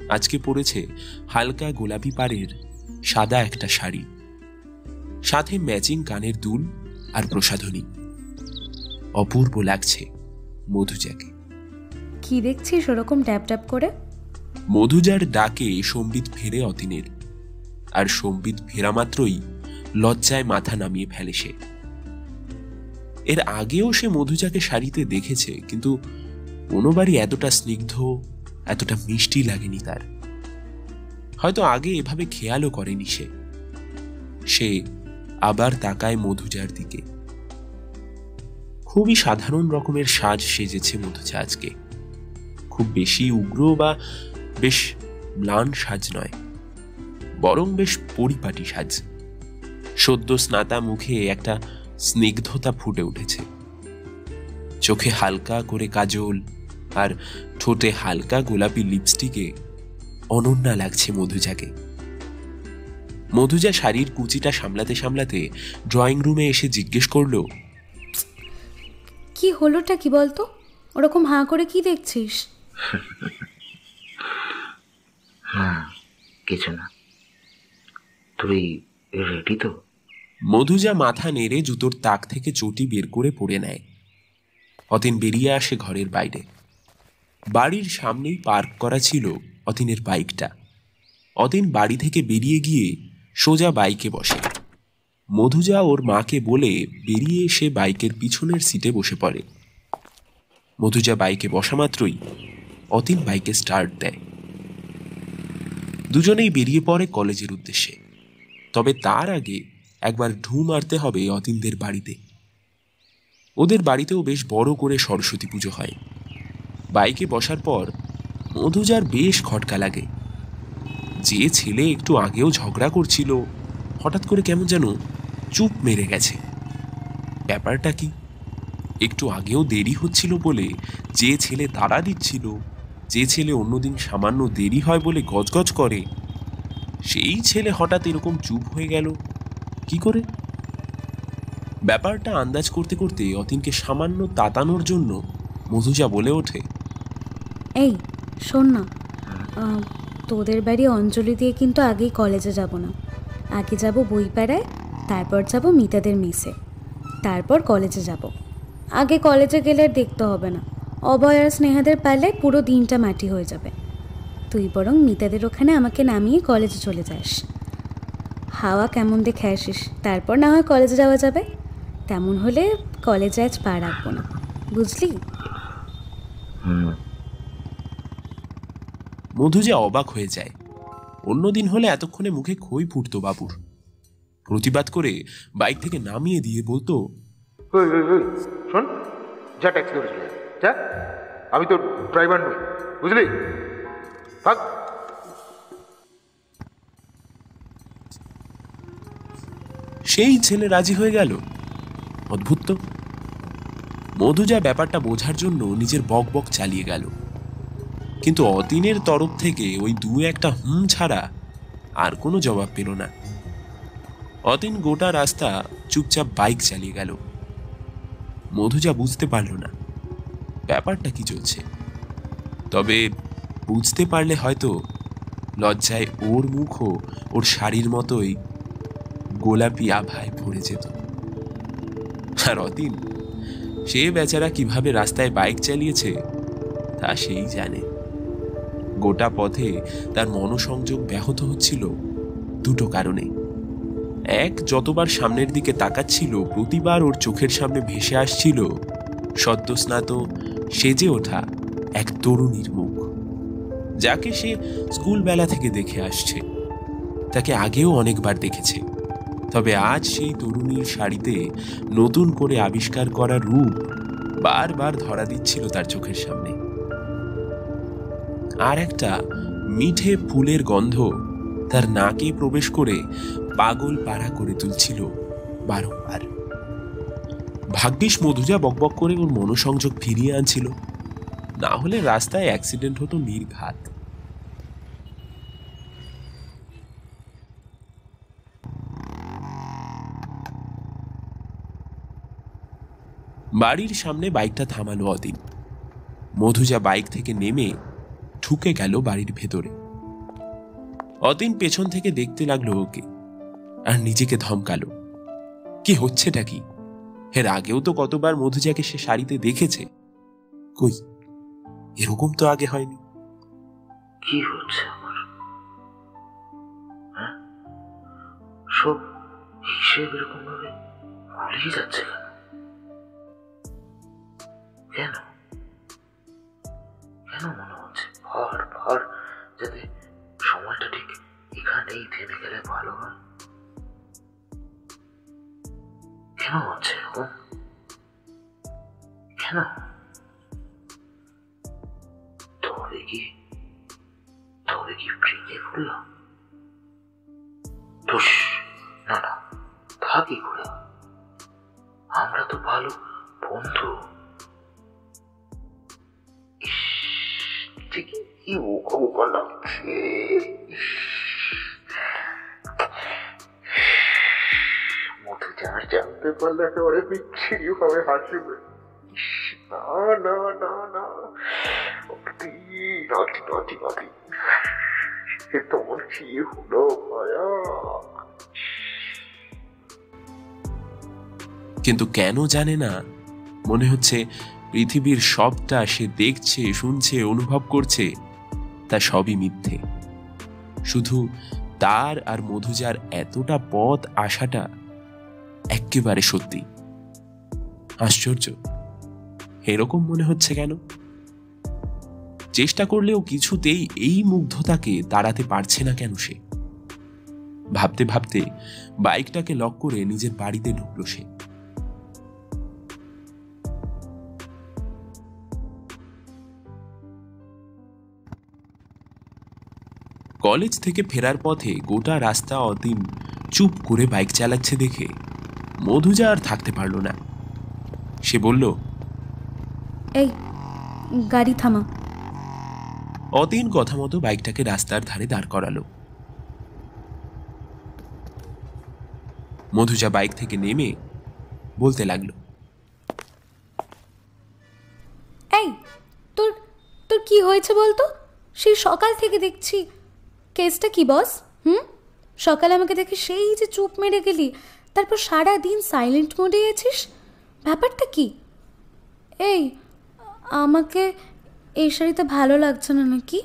আজকে পড়েছে হালকা গোলাপি পাড়ের সাদা একটা শাড়ি, সাথে ম্যাচিং কানের দুল আর প্রসাধনী। অপূর্ব লাগছে মধুজাকে। কি দেখছিস ওরকম ট্যাপ ট্যাপ করে? মধুজার ডাকে সম্বিত ফেরে অতীনের, আর সম্বিত ফেরা মাত্রই লজ্জায় মাথা নামিয়ে ফেলে সে। এর আগেও সে মধুজাকে শাড়িতে দেখেছে, কিন্তু কোনোবারই এতটা স্নিগ্ধ, এতটা মিষ্টি লাগেনি তার। হয়তো আগে এভাবে খেয়ালও করেনি সে। সে আবার তাকায় মধুজার দিকে। খুবই সাধারণ রকমের সাজ সেজেছে মধুজা আজকে। খুব বেশি উগ্র বা বেশ ম্লান সাজ নয়, বরং বেশ পরিপাটি সাজ। সদ্য স্নাতা মুখে একটা স্নিগ্ধতা ফুটে উঠেছে। চোখে হালকা করে কাজল আর ঠোঁটে হালকা গোলাপি লিপস্টিকে অনন্যা লাগছে মধুজাকে। মধুজা শাড়ির কুচিটা সামলাতে সামলাতে ড্রয়িং রুমে এসে জিজ্ঞেস করল, কি হলোটা কি বলতো? ওরকম হাঁ করে কি দেখছিস? কিছু না। তুই রেডি তো? মধুজা মাথা নেড়ে জুতোর তাক থেকে চটি বের করে পড়ে নেয়। অতীন বেরিয়ে আসে ঘরের বাইরে। বাড়ির সামনেই পার্ক করা ছিল অতীনের বাইকটা। অতীন বাড়ি থেকে বেরিয়ে গিয়ে সোজা বাইকে বসে। মধুজা ওর মাকে বলে বেরিয়ে এসে বাইকের পিছনের সিটে বসে পড়ে। মধুজা বাইকে বসা মাত্রই অতীন বাইকে স্টার্ট দেয়। দুজনেই বেরিয়ে পড়ে কলেজের উদ্দেশ্যে। তবে তার আগে একবার ঢু মারতে হবে অতীনদের বাড়িতে। ওদের বাড়িতেও বেশ বড় করে সরস্বতী পুজো হয়। বাইকে বসার পর মধুজার বেশ খটকা লাগে। যে ছেলে একটু আগেও ঝগড়া করছিল, হঠাৎ করে কেমন যেন চুপ মেরে গেছে। ব্যাপারটা কি? একটু আগেও দেরি হচ্ছিল বলে যে ছেলে তাড়া দিচ্ছিল যে ছেলে অন্যদিন সামান্য দেরি হয় বলে গজগজ করে সেই ছেলে হঠাৎ এরকম চুপ হয়ে গেল। কি করে? ব্যাপারটা আন্দাজ করতে করতে অতীনকে সামান্য তাতানোর জন্য মধুজা বলে ওঠে এই শোন না। আহ, তোদের বাড়ি অঞ্জলি দিয়ে কিন্তু আগেই কলেজে যাব না। আগে যাব বই বইপাড়ায় তারপর যাব মিতাদের মেসে। তারপর কলেজে যাব। আগে কলেজে গেলে আর দেখতে হবে না। অভয় আর স্নেহাদের পাল্লায় পুরো দিনটা মাটি হয়ে যাবে। তুই বরং মিতাদের ওখানে আমাকে নামিয়ে কলেজে চলে যাস। হাওয়া কেমন দেখে আসিস? তারপর না হয় কলেজে যাওয়া যাবে। তেমন হলে কলেজে আজ পা রাখব না। বুঝলি? মধু যে অবাক হয়ে যায়। অন্যদিন হলে এতক্ষণে মুখে খই ফুটতো বাবুর। প্রতিবাদ করে বাইক থেকে নামিয়ে দিয়ে বলতো শোন যা ট্যাক্সি ধরে চলে যা যা আমি তো ড্রাইভার নই, বুঝলি? থাক সেই ছেলে রাজি হয়ে গেল। অদ্ভুত তো। মধুজা ব্যাপারটা বোঝার জন্য নিজের বক বক চালিয়ে গেল। কিন্তু অতীনের তরফ থেকে ওই দু একটা হুম ছাড়া আর কোনো জবাব পেল না। অতীন গোটা রাস্তা চুপচাপ বাইক চালিয়ে গেল। মধুজা বুঝতে পারল না। ব্যাপারটা কি চলছে? তবে বুঝতে পারলে হয়তো লজ্জায় ওর মুখও ওর শাড়ির মতোই গোলাপি আভায় ভরে যেত। আর অতীন, সে বেচারা কীভাবে রাস্তায় বাইক চালিয়েছে তা সেই জানে। গোটা পথে তার মনোসংযোগ ব্যাহত হচ্ছিল দুটো কারণে। এক, যতবার সামনের দিকে তাকাচ্ছিল, প্রতিবার ওর চোখের সামনে ভেসে আসছিল সদ্যস্নাত সেজে ওঠা এক তরুণীর মুখ, যাকে সে স্কুলবেলা থেকে দেখে আসছে। তাকে আগেও অনেকবার দেখেছে, তবে আজ সেই তরুণীর শাড়িতে নতুন করে আবিষ্কার করা রূপ বারবার ধরা দিচ্ছিল তার চোখের সামনে। আর একটা মিঠে ফুলের গন্ধ তার নাকে প্রবেশ করে পাগল পাড়া করে তুলছিল বারংবার। ভাগ্যিস মধুজা বকবক করে ওর মনোসংযোগ ফিরিয়ে আনছিল। না হলে রাস্তায় অ্যাক্সিডেন্ট হতো নির্ঘাত বাড়ির সামনে বাইকটা থামালো অদিন মধুজা বাইক থেকে নেমে ঢুকে গেল বাড়ির ভেতরে। অদিন পেছন থেকে দেখতে লাগল ওকে, আর নিজেকে ধমকালো। কি হচ্ছেটা কি? এর আগেও তো কতবার মধুজাকে সে শাড়িতে দেখেছে। কই? এরকম তো আগে হয়নি। কি হচ্ছে আমার? হ্যাঁ? সব হিসেব এরকম ভাবে ভুলিয়ে যাচ্ছে কেন? কেন? কেন মনে হচ্ছে ভার ভার যাতে সময়টা ঠিক এখানেই থেমে গেলে ভালো হয়? কেন হচ্ছে এরকম কেন তবে কি তবে কি প্রেমে পড়লাম ধুস না না তা কি করে আমরা তো ভালো বন্ধু ঠিক কি বোকা বোকা লাগছে জানতে পারলে একেবারে বিচ্ছিরি ভাবে হাসবে। না না না না। অতি নাতি নাতি নাতি এ তোমার কি হলো কিন্তু কেন জানে না, মনে হচ্ছে পৃথিবীর সবটা সে দেখছে, শুনছে, অনুভব করছে, তা সবই মিথ্যে। শুধু তার আর মধুজার এতটা পথ আসাটা একেবারে সত্যি। আশ্চর্য। এরকম মনে হচ্ছে কেন? চেষ্টা করলেও কিছুতেই এই মুগ্ধতাকে তাড়াতে পারছে না কেন সে? ভাবতে ভাবতে বাইকটাকে লক করে নিজের বাড়িতে ঢুকলো সে। কলেজ থেকে ফেরার পথে গোটা রাস্তা অতীন চুপ করে বাইক চালাচ্ছে দেখে। মধুজা আর থাকতে পারল না। সে বলল এই গাড়ি থামা। অতীন কথা মতো বাইকটাকে রাস্তার ধারে দাঁড় করালো। মধুজা বাইক থেকে নেমে বলতে লাগল এই তোর তোর কি হয়েছে বলতো? সেই সকাল থেকে দেখছি। কেসটা কি বস? হুম? সকালে আমাকে দেখে সেই যে চুপ মেরে গেলি তারপর সারা দিন সাইলেন্ট মোডে আছিস? ব্যাপারটা কি? এই, আমাকে এই শাড়িতে ভালো লাগছে না নাকি?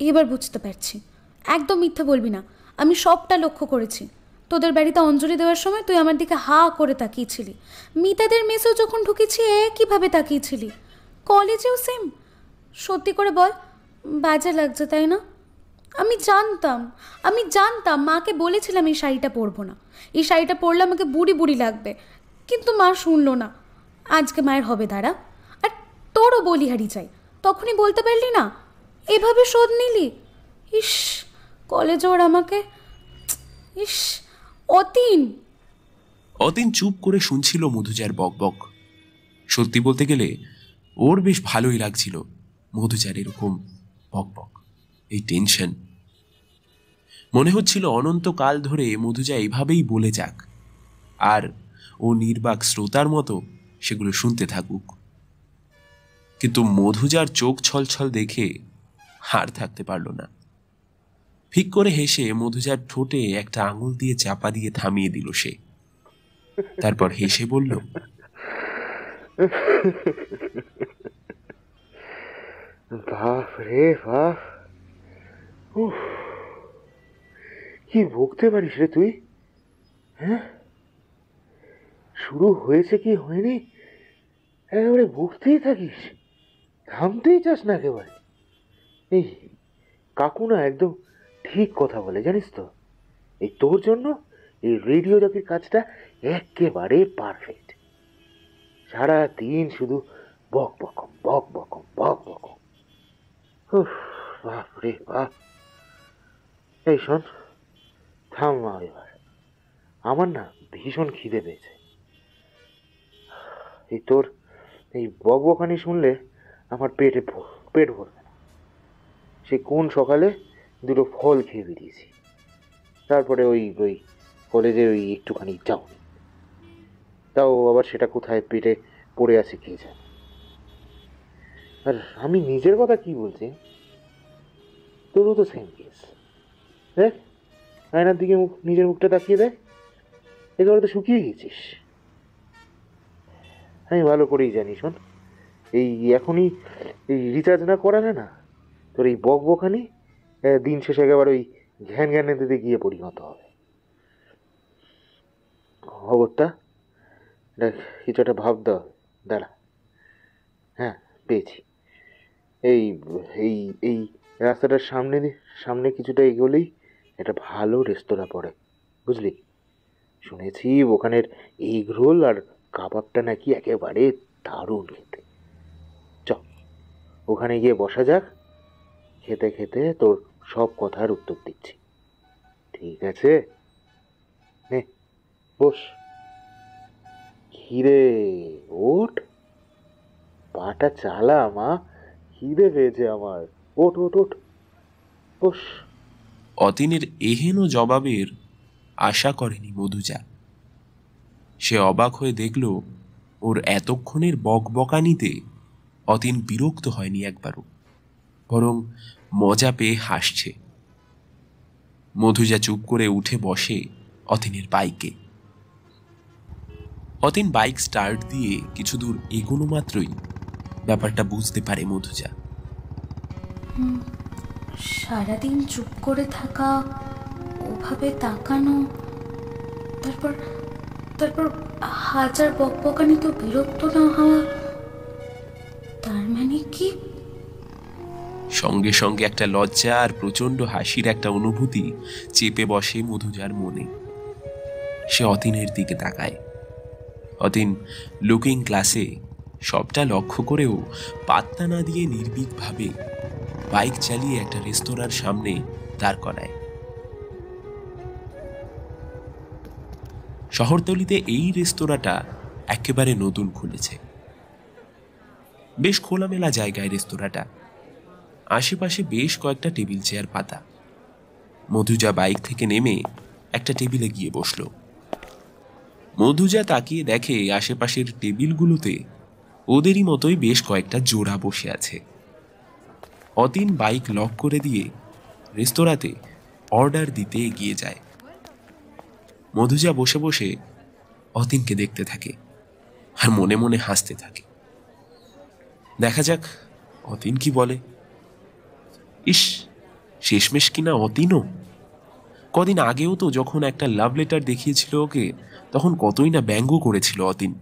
এবার বুঝতে পারছি। একদম মিথ্যে বলবি না। আমি সবটা লক্ষ্য করেছি। তোদের বাড়িতে অঞ্জলি দেওয়ার সময় তুই আমার দিকে হা করে তাকিয়েছিলি। মিতাদের মেসেও যখন ঢুকেছি একইভাবে তাকিয়েছিলি? কলেজেও সেম সত্যি করে বল, বাজে লাগছে, তাই না? আমি জানতাম আমি জানতাম, মাকে বলেছিলাম এই শাড়িটা পরবো না। এই শাড়িটা পরলে আমাকে বুড়ি বুড়ি লাগবে। কিন্তু মা শুনলো না। আজকে মায়ের হবে দাঁড়া। আর তোরও বলিহারি চাই। তখনই বলতে পারলি না? এভাবে শোধ নিলি? ইস কলেজ ওর আমাকে। ইস, অতীন। অতীন চুপ করে শুনছিল মধুজার বকবক সত্যি বলতে গেলে, ওর বেশ ভালোই লাগছিল মধুজার এরকম বকবক এই টেনশন মনে হচ্ছিল অনন্তকাল ধরে মধুজা এভাবেই বলে যাক। আর ও নির্বাক শ্রোতার মতো সেগুলো শুনতে থাকুক। কিন্তু মধুজার চোখ ছলছল দেখে হার থাকতে পারল না। ফিক করে হেসে মধুজার ঠোঁটে একটা আঙুল দিয়ে চাপা দিয়ে থামিয়ে দিল সে। তারপর হেসে বলল বাপ রে বাপ, উফ কি বকতে পারিস রে তুই? হ্যাঁ? শুরু হয়েছে কি হয়নি? একেবারে বসতেই থাকিস। থামতেই চাস না একেবারে। এই কাকু না একদম ঠিক কথা বলে জানিস তো? এই তোর জন্য এই রেডিও জকির কাজটা একেবারে পারফেক্ট সারা দিন শুধু বক বকম বক বকম বক বকম উফ, বাপ রে বাপ। এই শোন থাম মা এবার আমার না ভীষণ খিদে পেয়েছে। এই তোর এই বকবকানি শুনলে আমার পেটে পেট ভরবে না। সে কোন সকালে দুটো ফল খেয়ে বেরিয়েছি। তারপরে ওই ওই কলেজে ওই একটুখানি যাও তাও আবার সেটা কোথায় পেটে পড়ে আছে কে জানে। আর আমি নিজের কথা কি বলছি? তোরও তো সেম কেস দেখ আয়নার দিকে মুখ, নিজের মুখটা তাকিয়ে দেয় একেবারে তো শুকিয়ে গেছিস। আমি ভালো করেই জানি, শোন। এই এখনই এই রিচার্জ না করালে না, তোর এই বক বকানি দিন শেষে একেবারে ওই ঘ্যান দিতে গিয়ে পরিণত হবে। খবরটা? দেখ, কিছু একটা ভাব দাও। দাঁড়া। হ্যাঁ পেয়েছি। এই এই এই রাস্তাটার সামনে সামনে কিছুটা এগোলেই একটা ভালো রেস্তোরাঁ পড়ে, বুঝলি? শুনেছি ওখানের এগ রোল আর কাবাবটা নাকি একেবারে দারুণ খেতে। চ, ওখানে গিয়ে বসা যাক, খেতে খেতে তোর সব কথার উত্তর দিচ্ছি। ঠিক আছে? নে, বস। খিরে ওঠ পাটা চালা, মা। খিদে পেয়েছে আমার। ওঠ ওঠ ওঠ বস। অতীনের এহেন জবাবের আশা করেনি মধুজা সে অবাক হয়ে দেখল, ওর এতক্ষণের বকবকানিতে অতীন বিরক্ত হয়নি একবারও, বরং মজা পেয়ে হাসছে। মধুজা চুপ করে উঠে বসে অতীনের বাইকে। অতীন বাইক স্টার্ট দিয়ে কিছু দূর এগোনো মাত্রই ব্যাপারটা বুঝতে পারে মধুজা। সারাদিন চুপ করে থাকা, ওভাবে তাকানো, তারপর তারপর হাজার বকবকানি তো বিরক্ত না হওয়া, তার মানে কি? সঙ্গে সঙ্গে একটা লজ্জা আর প্রচণ্ড হাসির একটা অনুভূতি চেপে বসে মধুজার মনে। সে অতীনের দিকে তাকায়। অতীন লুকিং ক্লাসে সবটা লক্ষ্য করেও পাত্তা না দিয়ে নির্ভীকভাবে বাইক চালিয়ে একটা রেস্তোরাঁর সামনে দাঁড় করায়। শহরতলিতে এই রেস্তোরাঁটা একেবারে নতুন খুলেছে। বেশ খোলামেলা জায়গায় রেস্তোরাঁটা। আশেপাশে বেশ কয়েকটা টেবিল চেয়ার পাতা। মধুজা বাইক থেকে নেমে একটা টেবিলে গিয়ে বসল। মধুজা তাকিয়ে দেখে আশেপাশের টেবিলগুলোতে ওদেরই মতোই বেশ কয়েকটা জোড়া বসে আছে। অতীন বাইক লক করে দিয়ে রেস্তোরাঁতে অর্ডার দিতে এগিয়ে যায়। মধুজা বসে বসে অতীনকে দেখতে থাকে আর মনে মনে হাসতে থাকে। দেখা যাক অতীন কি বলে। ইস, শেষমেশ কিনা অতীনও কদিন আগেও তো যখন একটা লাভ লেটার দেখিয়েছিল ওকে, তখন কতই না ব্যঙ্গ করেছিল অতীন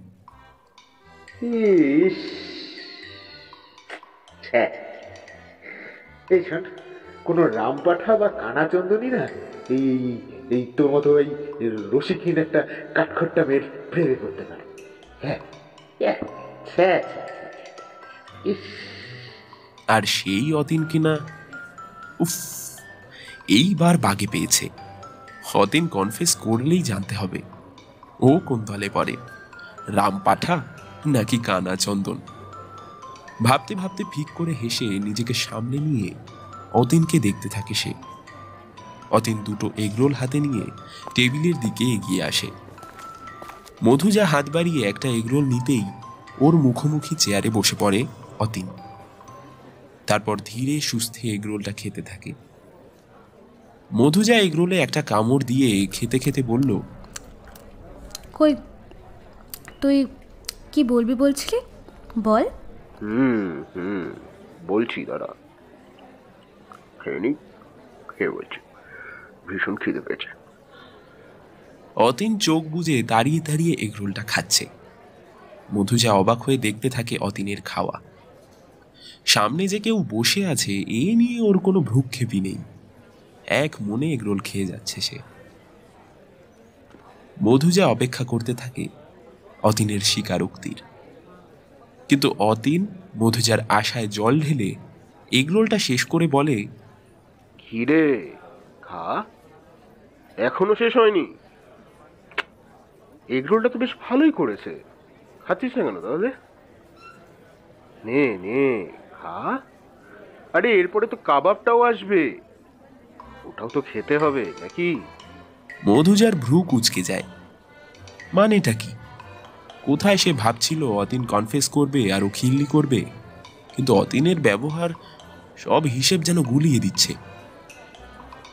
ছ্যা। এই শোন কোনো রামপাঠা বা কানা কানাচন্দনী না? এই এই- তোর মতো এই রসিকহীন একটা কাঠখট্টা মেয়ের প্রেমে করতে পারে। হ্যাঁ হ্যাঁ, ছ্যা। ইস। আর সেই অতীন কিনা? উফ এইবার বাগে পেয়েছে। অতীন কনফেস করলেই জানতে হবে। ও কোন দলে পড়ে? রাম পাঠা নাকি কানা চন্দন ভাবতে ভাবতে ফিক করে হেসে নিজেকে সামনে নিয়ে অতীনকে দেখতে থাকে সে। অতীন দুটো এগরোল হাতে নিয়ে টেবিলের দিকে এগিয়ে আসে। মধুজা হাত বাড়িয়ে একটা এগরোল নিতেই ওর মুখোমুখি চেয়ারে বসে পড়ে অতীন। তারপর ধীরে সুস্থে এগরোলটা খেতে থাকে। মধুজা এগরোলে একটা কামড় দিয়ে খেতে খেতে বলল, কই, তুই কি বলবি বলছিলি? বল। হুম হুম, বলছি, দাদা। খেয়ে খেয়ে বলছি। ভীষণ খিদে পেয়েছে। অতীন চোখ বুজে দাঁড়িয়ে দাঁড়িয়ে এগরোলটা খাচ্ছে। মধুজা অবাক হয়ে দেখতে থাকে অতীনের খাওয়া। সামনে যে কেউ বসে আছে, এ নিয়ে ওর কোনো ভ্রুক্ষেপই নেই। এক মনে এগরোল খেয়ে যাচ্ছে সে। মধুজা অপেক্ষা করতে থাকে, অতীনের স্বীকারোক্তির। কিন্তু অতীন মধুজার আশায় জল ঢেলে এগরোলটা শেষ করে বলে কিরে খা। এখনও শেষ হয়নি। এগরোলটা তো বেশ ভালোই করেছে। খাচ্ছিস না কেন তাহলে? নে নে খা। আরে এরপরে তো কাবাবটাও আসবে। ওটাও তো খেতে হবে নাকি? মধুজার ভ্রু কুচকে যায়। মানেটা কি? কোথায় সে ভাবছিল অতীন কনফেস করবে আর ও খিল্লি করবে? কিন্তু অতীনের ব্যবহার সব হিসেব যেন গুলিয়ে দিচ্ছে।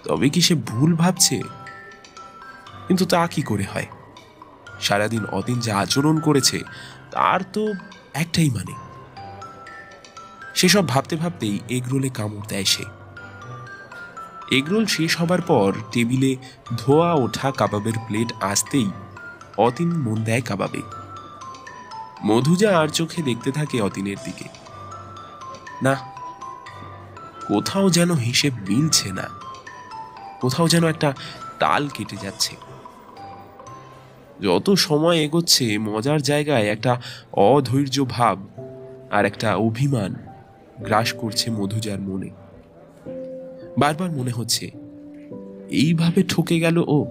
তবে কি সে ভুল ভাবছে? কিন্তু তা কি করে হয়? সারাদিন অতীন যা আচরণ করেছে, তার তো একটাই মানে। সেসব ভাবতে ভাবতেই এগরোলে কামড় দেয় সে। এগরোল শেষ হবার পর টেবিলে ধোয়া ওঠা কাবাবের প্লেট আসতেই অতীন মন দেয় কাবাবে। মধুজা আর চোখে দেখতে থাকে অতীনের দিকে। না, কোথাও যেন হিসেব মিলছে না। কোথাও যেন একটা তাল কেটে যাচ্ছে। যত সময় এগোচ্ছে, মজার জায়গায় একটা অধৈর্য ভাব আর একটা অভিমান গ্রাস করছে মধুজার মনে। বারবার মনে হচ্ছে, এইভাবে ঠকে গেল ও?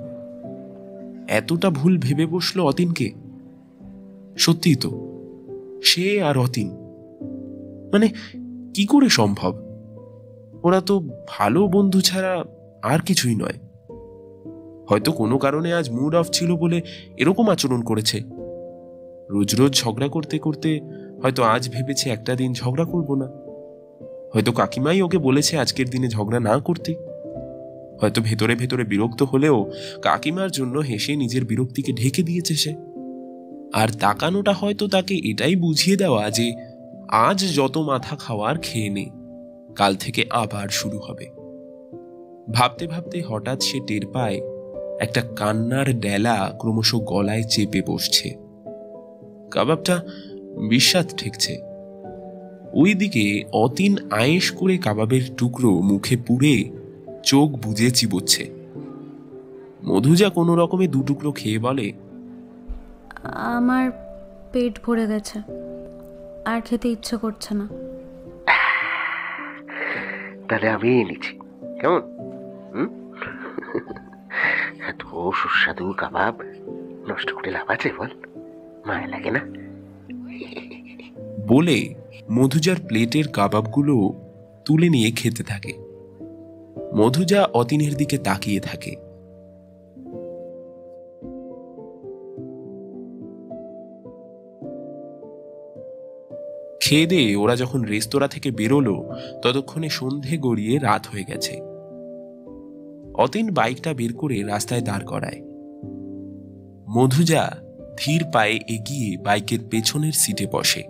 এতটা ভুল ভেবে বসল অতীনকে? সত্যিই তো সে আর অতীন। মানে কি করে সম্ভব? ওরা তো ভালো বন্ধু ছাড়া আর কিছুই নয়। হয়তো কোনো কারণে আজ মুড অফ ছিল বলে এরকম আচরণ করেছে। রোজ রোজ ঝগড়া করতে করতে হয়তো আজ ভেবেছে একটা দিন ঝগড়া করব না। হয়তো কাকিমাই ওকে বলেছে আজকের দিনে ঝগড়া না করতে। হয়তো ভেতরে ভেতরে বিরক্ত হলেও কাকিমার জন্য হেসে নিজের বিরক্তিকে ঢেকে দিয়েছে সে। আর তাকানোটা হয়তো তাকে এটাই বুঝিয়ে দেওয়া যে আজ যত মাথা খাওয়ার খেয়ে নে, কাল থেকে আবার শুরু হবে। ভাবতে ভাবতে হঠাৎ সে টের পায়, একটা কান্নার ডেলা ক্রমশ গলায় চেপে বসছে। কাবাবটা বিস্বাদ ঠেকছে। ওইদিকে অতীন আয়েস করে কাবাবের টুকরো মুখে পুড়ে চোখ বুজে চিবোচ্ছে। মধুজা কোনো রকমে দু টুকরো খেয়ে বলে আমার পেট ভরে গেছে। আর খেতে ইচ্ছে করছে না। তাহলে আমি নিচ্ছি কেমন? হুম? এত সুস্বাদু কাবাব। নষ্ট করে লাভ আছে বল। মায়া লাগে না। বলে মধুজার প্লেটের কাবাবগুলো তুলে নিয়ে খেতে থাকে। মধুজা অতীনের দিকে তাকিয়ে থাকে। খেয়ে দিয়ে ওরা যখন রেস্তোরাঁ থেকে বেরোলো, ততক্ষণে সন্ধে গড়িয়ে রাত হয়ে গেছে। অতীন বাইকটা বের করে রাস্তায় দাঁড় করায়। মধুজা ধীর পায়ে এগিয়ে বাইকের পেছনের সিটে বসে।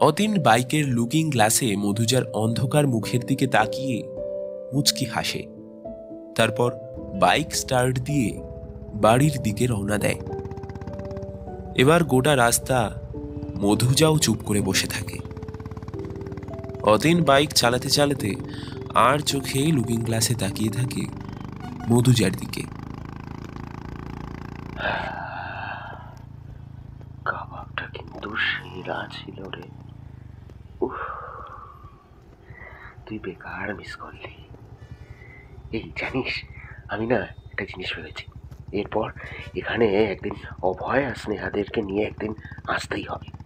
অতীন বাইকের লুকিং গ্লাসে মধুজার অন্ধকার মুখের দিকে তাকিয়ে মুচকি হাসে। তারপর বাইক স্টার্ট দিয়ে বাড়ির দিকে রওনা দেয়। এবার গোটা রাস্তা মধুজাও চুপ করে বসে থাকে। অতীন বাইক চালাতে চালাতে আর চোখে লুকিং গ্লাসে তাকিয়ে থাকে মধুজার দিকে। কাবাবটা কিন্তু সেরা ছিল রে। তুই বেকার মিস করলি। এই জানিস, আমি না একটা জিনিস ভেবেছি। এরপর এখানে একদিন অভয় আর স্নেহাদেরকে নিয়ে একদিন আসতেই হবে।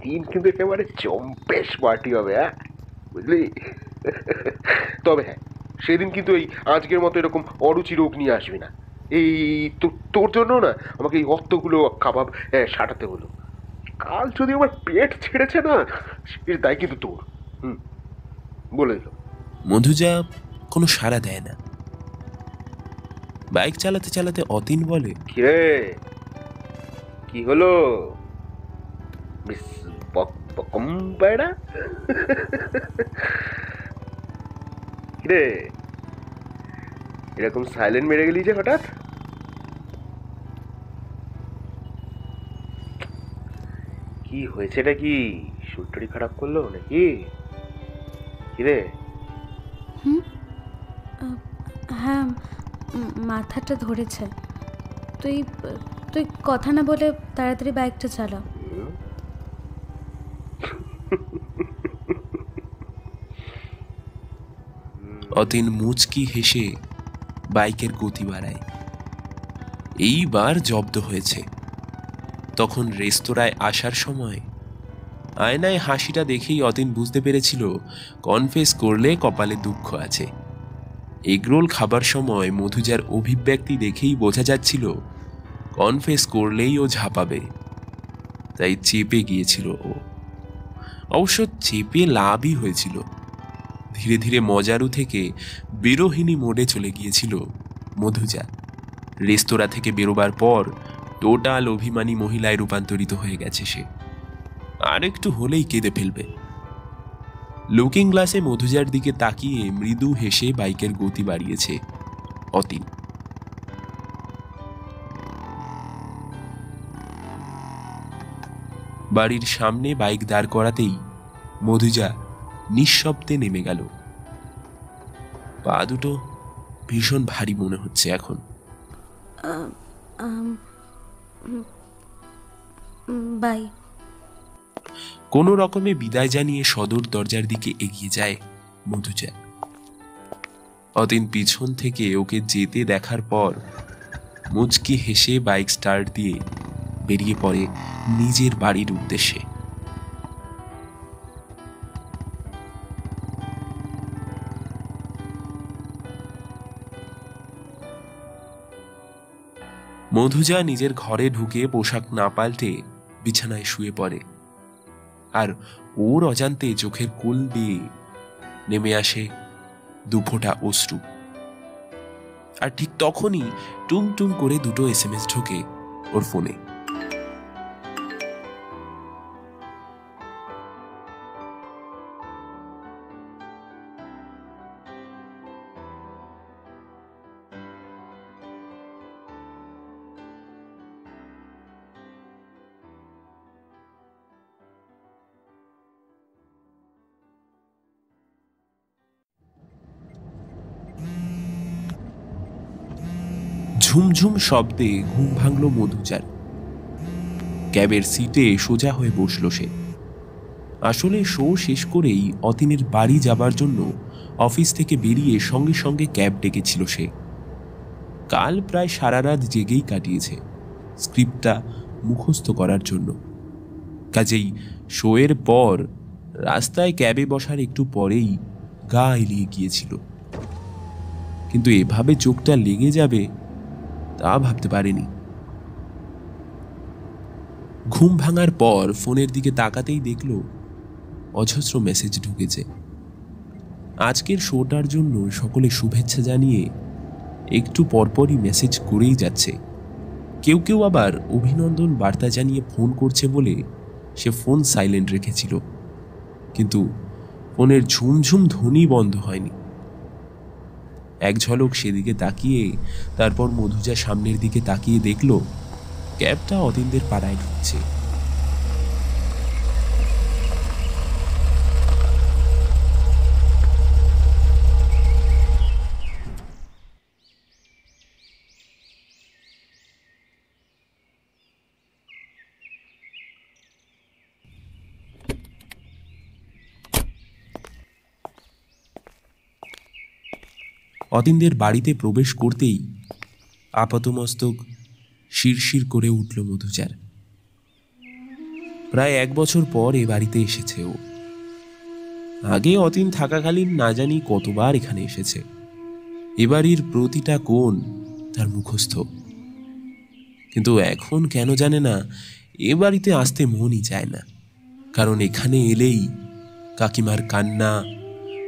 সেদিন কিন্তু একেবারে চম্পেশ পার্টি হবে হ্যাঁ? বুঝলি? তবে হ্যাঁ সেদিন কিন্তু এই আজকের মতো এরকম অরুচি রোগ নিয়ে আসবি না। এই তোর জন্য না আমাকে এই অত্তগুলো কাবাব আহ, সাটাতে হলো। কাল যদি আমার পেট ছেড়েছে না এর দায় কিন্তু তোর। হুম বলে দিল মধুজা কোনো সাড়া দেয় না। বাইক চালাতে চালাতে অতীন বলে কিরে? কি হলো? মিস পায়রা কিরে এরকম সাইলেন্ট মেরে গেলি যে হঠাৎ কি হয়েছেটা কি শরীরটারি খারাপ করল নাকি কিরে হ্যাঁ মাথাটা ধরেছে। তুই তুই কথা না বলে তাড়াতাড়ি বাইকটা চালা। অতীন মুচকি হেসে বাইকের গতি বাড়ায়। এইবার জব্দ হয়েছে। তখন রেস্তোরাঁয় আসার সময় আয়নায় হাসিটা দেখেই অতীন বুঝতে পেরেছিল, কনফেস করলে কপালে দুঃখ আছে। এগরোল খাবার সময় মধুজার অভিব্যক্তি দেখেই বোঝা যাচ্ছিল, কনফেস করলেই ও ঝাঁপাবে। তাই চেপে গিয়েছিল ও। অবশ্য চেপে লাভই হয়েছিল। ধীরে ধীরে মজারু থেকে বিরোহিনী মোডে চলে গিয়েছিল মধুজা। রেস্তোরাঁ থেকে বেরোবার পর টোটাল অভিমানী মহিলায় রূপান্তরিত হয়ে গেছে সে। আর একটু হলেই কেঁদে ফেলবে। লুকিং গ্লাসে মধুজার দিকে তাকিয়ে মৃদু হেসে বাইকের গতি বাড়িয়েছে অতীন। বাড়ির সামনে বাইক দাঁড় করাতেই মধুজা নিঃশব্দে নেমে গেল। পা দুটো ভীষণ ভারী মনে হচ্ছে এখন। বাই। কোনো রকমে বিদায় জানিয়ে সদর দরজার দিকে এগিয়ে যায় মধুজা অতীন পিছন থেকে ওকে যেতে দেখার পর মুচকি হেসে বাইক স্টার্ট দিয়ে বেরিয়ে পড়ে নিজের বাড়ির উদ্দেশ্যে। মধুজা নিজের ঘরে ঢুকে পোশাক না পাল্টে বিছানায় শুয়ে পড়ে। আর ওর অজান্তে চোখের কুল দিয়ে নেমে আসে দুফোটা অশ্রু। আর ঠিক তখনই টুম টুম করে দুটো এস এম এস ঢোকে ওর ফোনে। ঝুমঝুম শব্দে ঘুম ভাঙল মধুচার। ক্যাবের সিটে সোজা হয়ে বসল সে। আসলে শো শেষ করেই অতীনের বাড়ি যাবার জন্য অফিস থেকে বেরিয়ে সঙ্গে সঙ্গে ক্যাব ডেকেছিল সে। কাল প্রায় সারা রাত জেগেই কাটিয়েছে স্ক্রিপ্টটা মুখস্থ করার জন্য। কাজেই শোয়ের পর রাস্তায় ক্যাবে বসার একটু পরেই গা এলিয়ে গিয়েছিল। কিন্তু এভাবে চোখটা লেগে যাবে তা ভাবতে পারেনি। ঘুম ভাঙার পর ফোনের দিকে তাকাতেই দেখল, অজস্র মেসেজ ঢুকেছে। আজকের শোটার জন্য সকলে শুভেচ্ছা জানিয়ে একটু পরপরই মেসেজ করেই যাচ্ছে। কেউ কেউ আবার অভিনন্দন বার্তা জানিয়ে ফোন করছে বলে সে ফোন সাইলেন্ট রেখেছিল। কিন্তু ফোনের ঝুমঝুম ধ্বনি বন্ধ হয়নি। এক ঝলক সেদিকে তাকিয়ে তারপর মধুজা সামনের দিকে তাকিয়ে দেখল ক্যাবটা অতীনদের পাড়ায় ঢুকছে। অতীনদের বাড়িতে প্রবেশ করতেই আপাতমস্তক শিরশির করে উঠল মধুচার। প্রায় এক বছর পর এ বাড়িতে এসেছে ও। আগে অতীন থাকাকালীন না জানি কতবার এখানে এসেছে। এ বাড়ির প্রতিটা কোণ তার মুখস্থ। কিন্তু এখন কেন জানে না, এ বাড়িতে আসতে মনই চায় না। কারণ এখানে এলেই কাকিমার কান্না,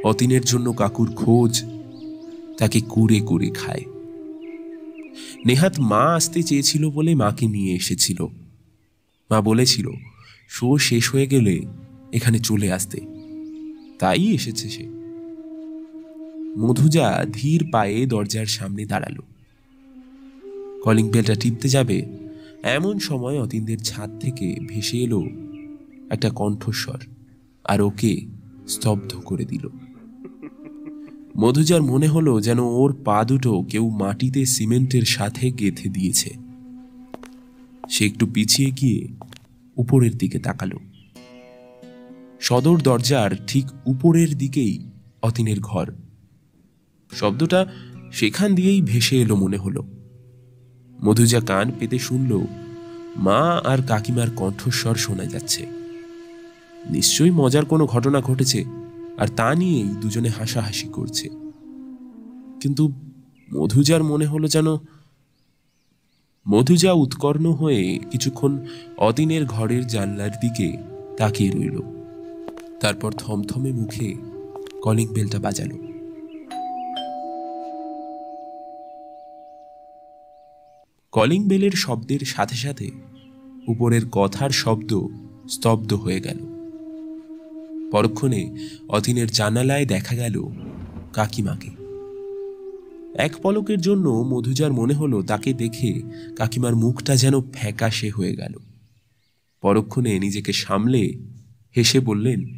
অতীনের জন্য কাকুর খোঁজ তাকে কুড়ে কুড়ে খায়। নেহাত মা আসতে চেয়েছিল বলে মাকে নিয়ে এসেছিল। মা বলেছিল, শো শেষ হয়ে গেলে এখানে চলে আসতে। তাই এসেছে সে। মধুজা ধীর পায়ে দরজার সামনে দাঁড়াল। কলিং বেলটা টিপতে যাবে, এমন সময় অতীনদের ছাদ থেকে ভেসে এলো একটা কণ্ঠস্বর, আর ওকে স্তব্ধ করে দিল। মধুজার মনে হলো যেন ওর পা দুটো কেউ মাটিতে সিমেন্টের সাথে গেথে দিয়েছে। সে একটু পিছিয়ে গিয়ে উপরের দিকে তাকালো। সদর দরজার ঠিক উপরের দিকেই অতীনের ঘর। শব্দটা সেখান দিয়েই ভেসে এলো মনে হলো। মধুজা কান পেতে শুনল, মা আর কাকিমার কণ্ঠস্বর শোনা যাচ্ছে। নিশ্চয়ই মজার কোনো ঘটনা ঘটেছে। আর তা নিয়েই দুজনে হাসাহাসি করছে। কিন্তু মধুজার মনে হলো যেন মধুজা উৎকর্ণ হয়ে কিছুক্ষণ অদিনের ঘরের জানলার দিকে তাকিয়ে রইল। তারপর থমথমে মুখে কলিং বেলটা বাজালো। কলিং বেলের শব্দের সাথে সাথে উপরের কথার শব্দ স্তব্ধ হয়ে গেল। পরক্ষণে অধীনের জানালায় দেখা গেল কাকিমাকে। এক পলকের জন্য মধুজার মনে হলো তাকে দেখে কাকিমার মুখটা যেন ফ্যাকাশে হয়ে গেল। পরক্ষণে নিজেকে সামলে হেসে বললেন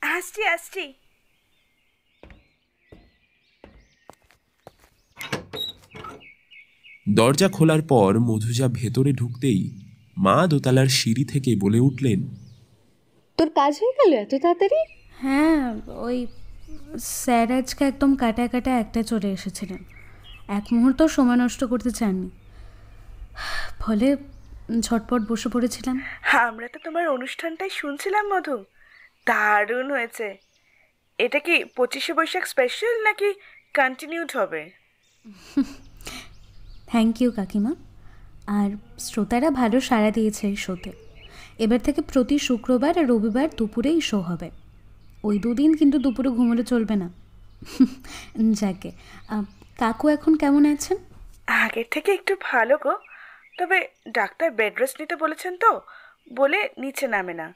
আসছি আসছি। দরজা খোলার পর মধুজা ভেতরে ঢুকতেই মা দোতলার সিঁড়ি থেকে বলে উঠলেন তোর কাজ হয়ে গেল এত তাড়াতাড়ি? হ্যাঁ ওই স্যার আজকে একদম কাটা কাটা একটা চলে এসেছিলেন। এক মুহূর্ত সময় নষ্ট করতে চাননি। ফলে ঝটপট বসে পড়েছিলাম। আমরা তো তোমার অনুষ্ঠানটাই শুনছিলাম মধু। দারুণ হয়েছে। এটা কি পঁচিশে বৈশাখ স্পেশাল নাকি কন্টিনিউড হবে? থ্যাংক ইউ কাকিমা। আর শ্রোতারা ভালো সাড়া দিয়েছে এই শোতে। এবার থেকে প্রতি শুক্রবার আর রবিবার দুপুরেই শো হবে। ওই দুদিন কিন্তু দুপুরে ঘুমোলে চলবে না। যাকে কাকু এখন কেমন আছেন? আগের থেকে একটু ভালো গো তবে ডাক্তার বেড রেস্ট নিতে বলেছেন তো বলে নিচে নামে না।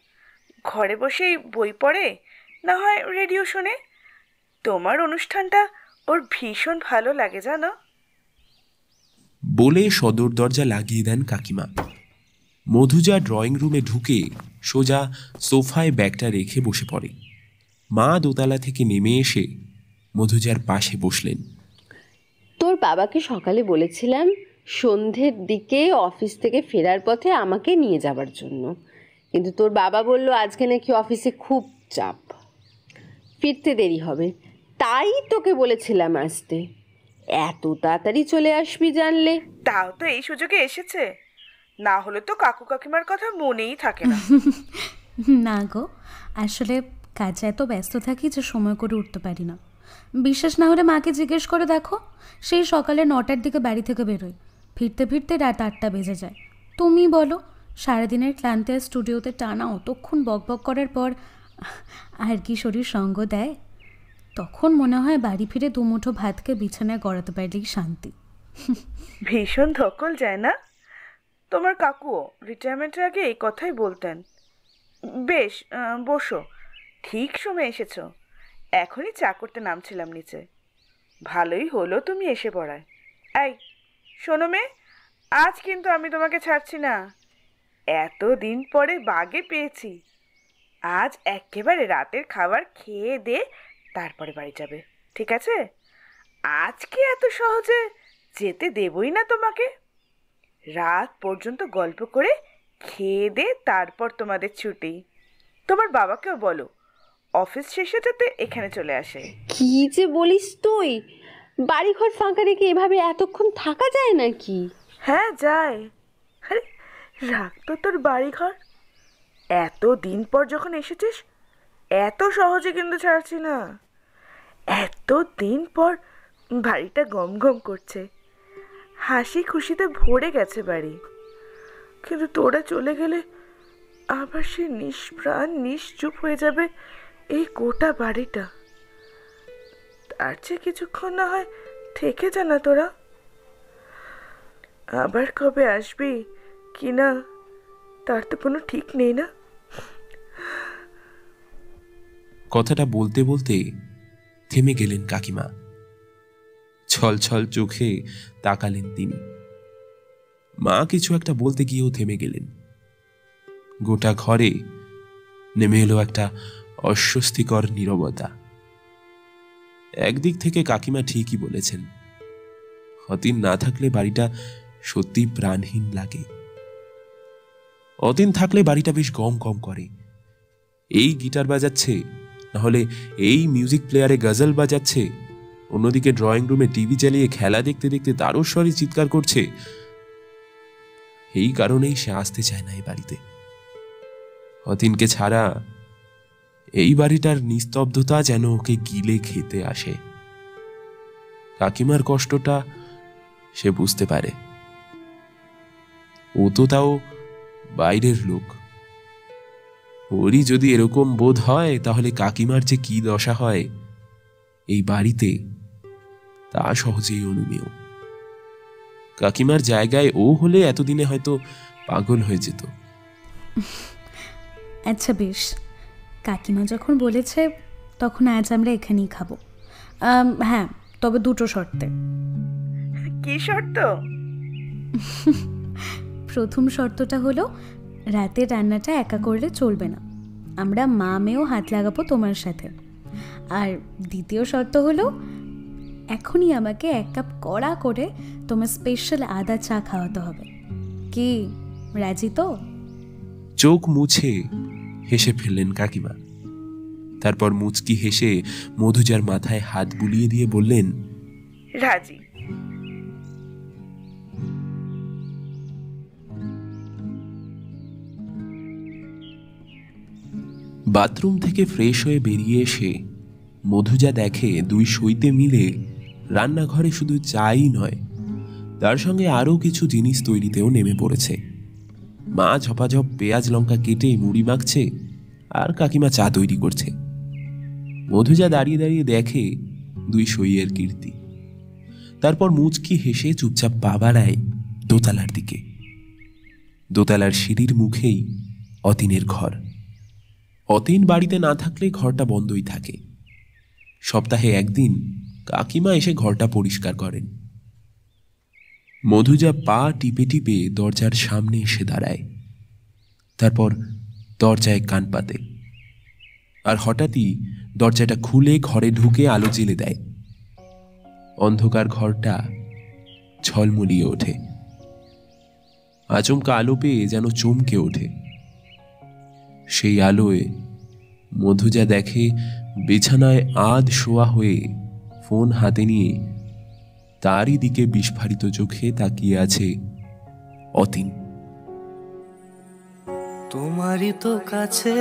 ঘরে বসেই বই পড়ে না হয় রেডিও শোনে। তোমার অনুষ্ঠানটা ওর ভীষণ ভালো লাগে জানো? বলে সদর দরজা লাগিয়ে দেন কাকিমা। মধুজা ড্রয়িং রুমে ঢুকে সোজা সোফায় ব্যাগটা রেখে বসে পড়ে। মা দোতলা থেকে নেমে এসে মধুজার পাশে বসলেন। তোর বাবাকে সকালে বলেছিলাম সন্ধ্যের দিকে অফিস থেকে ফেরার পথে আমাকে নিয়ে যাবার জন্য। কিন্তু তোর বাবা বলল আজকে নাকি অফিসে খুব চাপ। ফিরতে দেরি হবে। তাই তোকে বলেছিলাম আসতে। এত তাড়াতাড়ি চলে আসবি জানলে। তাও তো এই সুযোগে এসেছে। না হলে তো কাকু কাকিমার কথা মনেই থাকে না। না গো আসলে কাজে এত ব্যস্ত থাকি যে সময় করে উঠতে পারি না। বিশ্বাস না হলে মাকে জিজ্ঞেস করে দেখো সেই সকালে নটার দিকে বাড়ি থেকে বেরোয় ফিরতে ফিরতে রাত আটটা বেজে যায়। তুমি বলো সারাদিনের ক্লান্তি আর স্টুডিওতে টানা অতক্ষণ বকবক করার পর আর কি শরীর সঙ্গ দেয়? তখন মনে হয় বাড়ি ফিরে দুমুঠো ভাতকে বিছানায় গড়াতে পারলেই শান্তি। ভীষণ ধকল যায় না? তোমার কাকুও রিটায়ারমেন্টের আগে এই কথাই বলতেন। বেশ বসো। ঠিক সময় এসেছ। এখনই চা করতে নামছিলাম নিচে। ভালোই হলো তুমি এসে পড়ায়। এই, শোনো মেয়ে, আজ কিন্তু আমি তোমাকে ছাড়ছি না। এত দিন পরে বাগে পেয়েছি। আজ একেবারে রাতের খাবার খেয়ে দে, তারপরে বাড়ি যাবে। ঠিক আছে? আজকে এত সহজে? যেতে দেবই না তোমাকে। রাত পর্যন্ত গল্প করে খেয়ে দে তারপর তোমাদের ছুটি। তোমার বাবাকেও বলো অফিস শেষে যাতে এখানে চলে আসে। কি যে বলিস তুই? বাড়িঘর ফাঁকা রেখে এভাবে এতক্ষণ থাকা যায় নাকি? হ্যাঁ যায়। আরে রাখ তো তোর বাড়িঘর। এত দিন পর যখন এসেছিস এত সহজে কিন্তু ছাড়ছি না। এত দিন পর বাড়িটা গম গম করছে। হাসি খুশিতে ভরে গেছে বাড়ি। কিন্তু তোরা চলে গেলে আবার সে নিষ্প্রাণ নিশ্চুপ হয়ে যাবে এই গোটা বাড়িটা। তার চেয়ে কিছুক্ষণ না হয় থেকে যা না তোরা। আবার কবে আসবি কি না, তার তো কোনো ঠিক নেই না। কথাটা বলতে বলতে থেমে গেলেন কাকিমা। ছল ছল চোখে তাকালেন তিনি। মা কিছু একটা বলতে গিয়েও থেমে গেলেন। গোটা ঘরে নেমে এলো একটা অস্বস্তিকর নীরবতা। একদিক থেকে কাকিমা ঠিকই বলেছেন, অতীন না থাকলে বাড়িটা সত্যি প্রাণহীন লাগে। অতীন থাকলে বাড়িটা বেশ গম গম করে। এই গিটার বাজাচ্ছে, নাহলে এই মিউজিক প্লেয়ারে গজল বাজাচ্ছে অন্যদিকে ড্রয়িং রুমে টিভি চালিয়ে খেলা দেখতে দেখতে তারস্বরে চিৎকার করছে। এই কারণেই সে আসতে চায় না এই বাড়িতে। অতীনকে ছাড়া এই বাড়িটার নিস্তব্ধতা যেন ওকে গিলে খেতে আসে। কাকিমার কষ্টটা সে বুঝতে পারে। ও তো তাও বাইরের লোক। ওরই যদি এরকম বোধ হয়, তাহলে কাকিমার যে কি দশা হয়, এই বাড়িতে তা সহজেই অনুমেয়। কাকিমার জায়গায় ও হলে এতদিনে হয়তো পাগল হয়ে যেত। আচ্ছা বেশ। কাকিমা যখন বলেছে তখন আজ আমরা এখানেই খাব। হ্যাঁ তবে দুটো শর্তে। কি শর্ত? প্রথম শর্তটা হলো রাতের রান্নাটা একা করলে চলবে না। আমরা মা মেয়েও হাত লাগাবো তোমার সাথে। আর দ্বিতীয় শর্ত হলো এখনই আমাকে এক কাপ কড়া করে তোমার স্পেশাল আদা চা খাওয়াতে হবে। কি রাজি তো? চোখ মুছে হেসে ফেললেন কাকিমা। তারপর মুচকি হেসে মধুজার মাথায় হাত বুলিয়ে দিয়ে বললেন রাজি। বাথরুম থেকে ফ্রেশ হয়ে বেরিয়ে এসে মধুজা দেখে দুই সইতে মিলে রান্নাঘরে শুধু চাই নয়, তার সঙ্গে আরও কিছু জিনিস তৈরিতেও নেমে পড়েছে। মা ঝপাঝপ পেঁয়াজ লঙ্কা কেটে মুড়ি মাখছে আর কাকিমা চা তৈরি করছে। মধুজা দাঁড়িয়ে দাঁড়িয়ে দেখে দুই সইয়ের কীর্তি। তারপর মুচকি হেসে চুপচাপ পা দোতলার দিকে। দোতলার সিঁড়ির মুখেই অতীনের ঘর। অতীন বাড়িতে না থাকলে ঘরটা বন্ধই থাকে। সপ্তাহে একদিন কাকিমা এসে ঘরটা পরিষ্কার করেন। মধুজা পা টিপে টিপে দরজার সামনে এসে দাঁড়ায়। তারপর দরজায় কান পাতে। আর হঠাৎই দরজাটা খুলে ঘরে ঢুকে আলো জ্বেলে দেয়। অন্ধকার ঘরটা ঝলমলিয়ে ওঠে। আচমকা আলো পেয়ে যেন চমকে ওঠে। সেই আলোয় মধুজা দেখে বিছানায় আধ শোয়া হয়ে ফোন হাতে নিয়ে তারই দিকে বিস্ফারিত চোখে তাকিয়ে আছে অতীন। তোমারই তো কাছে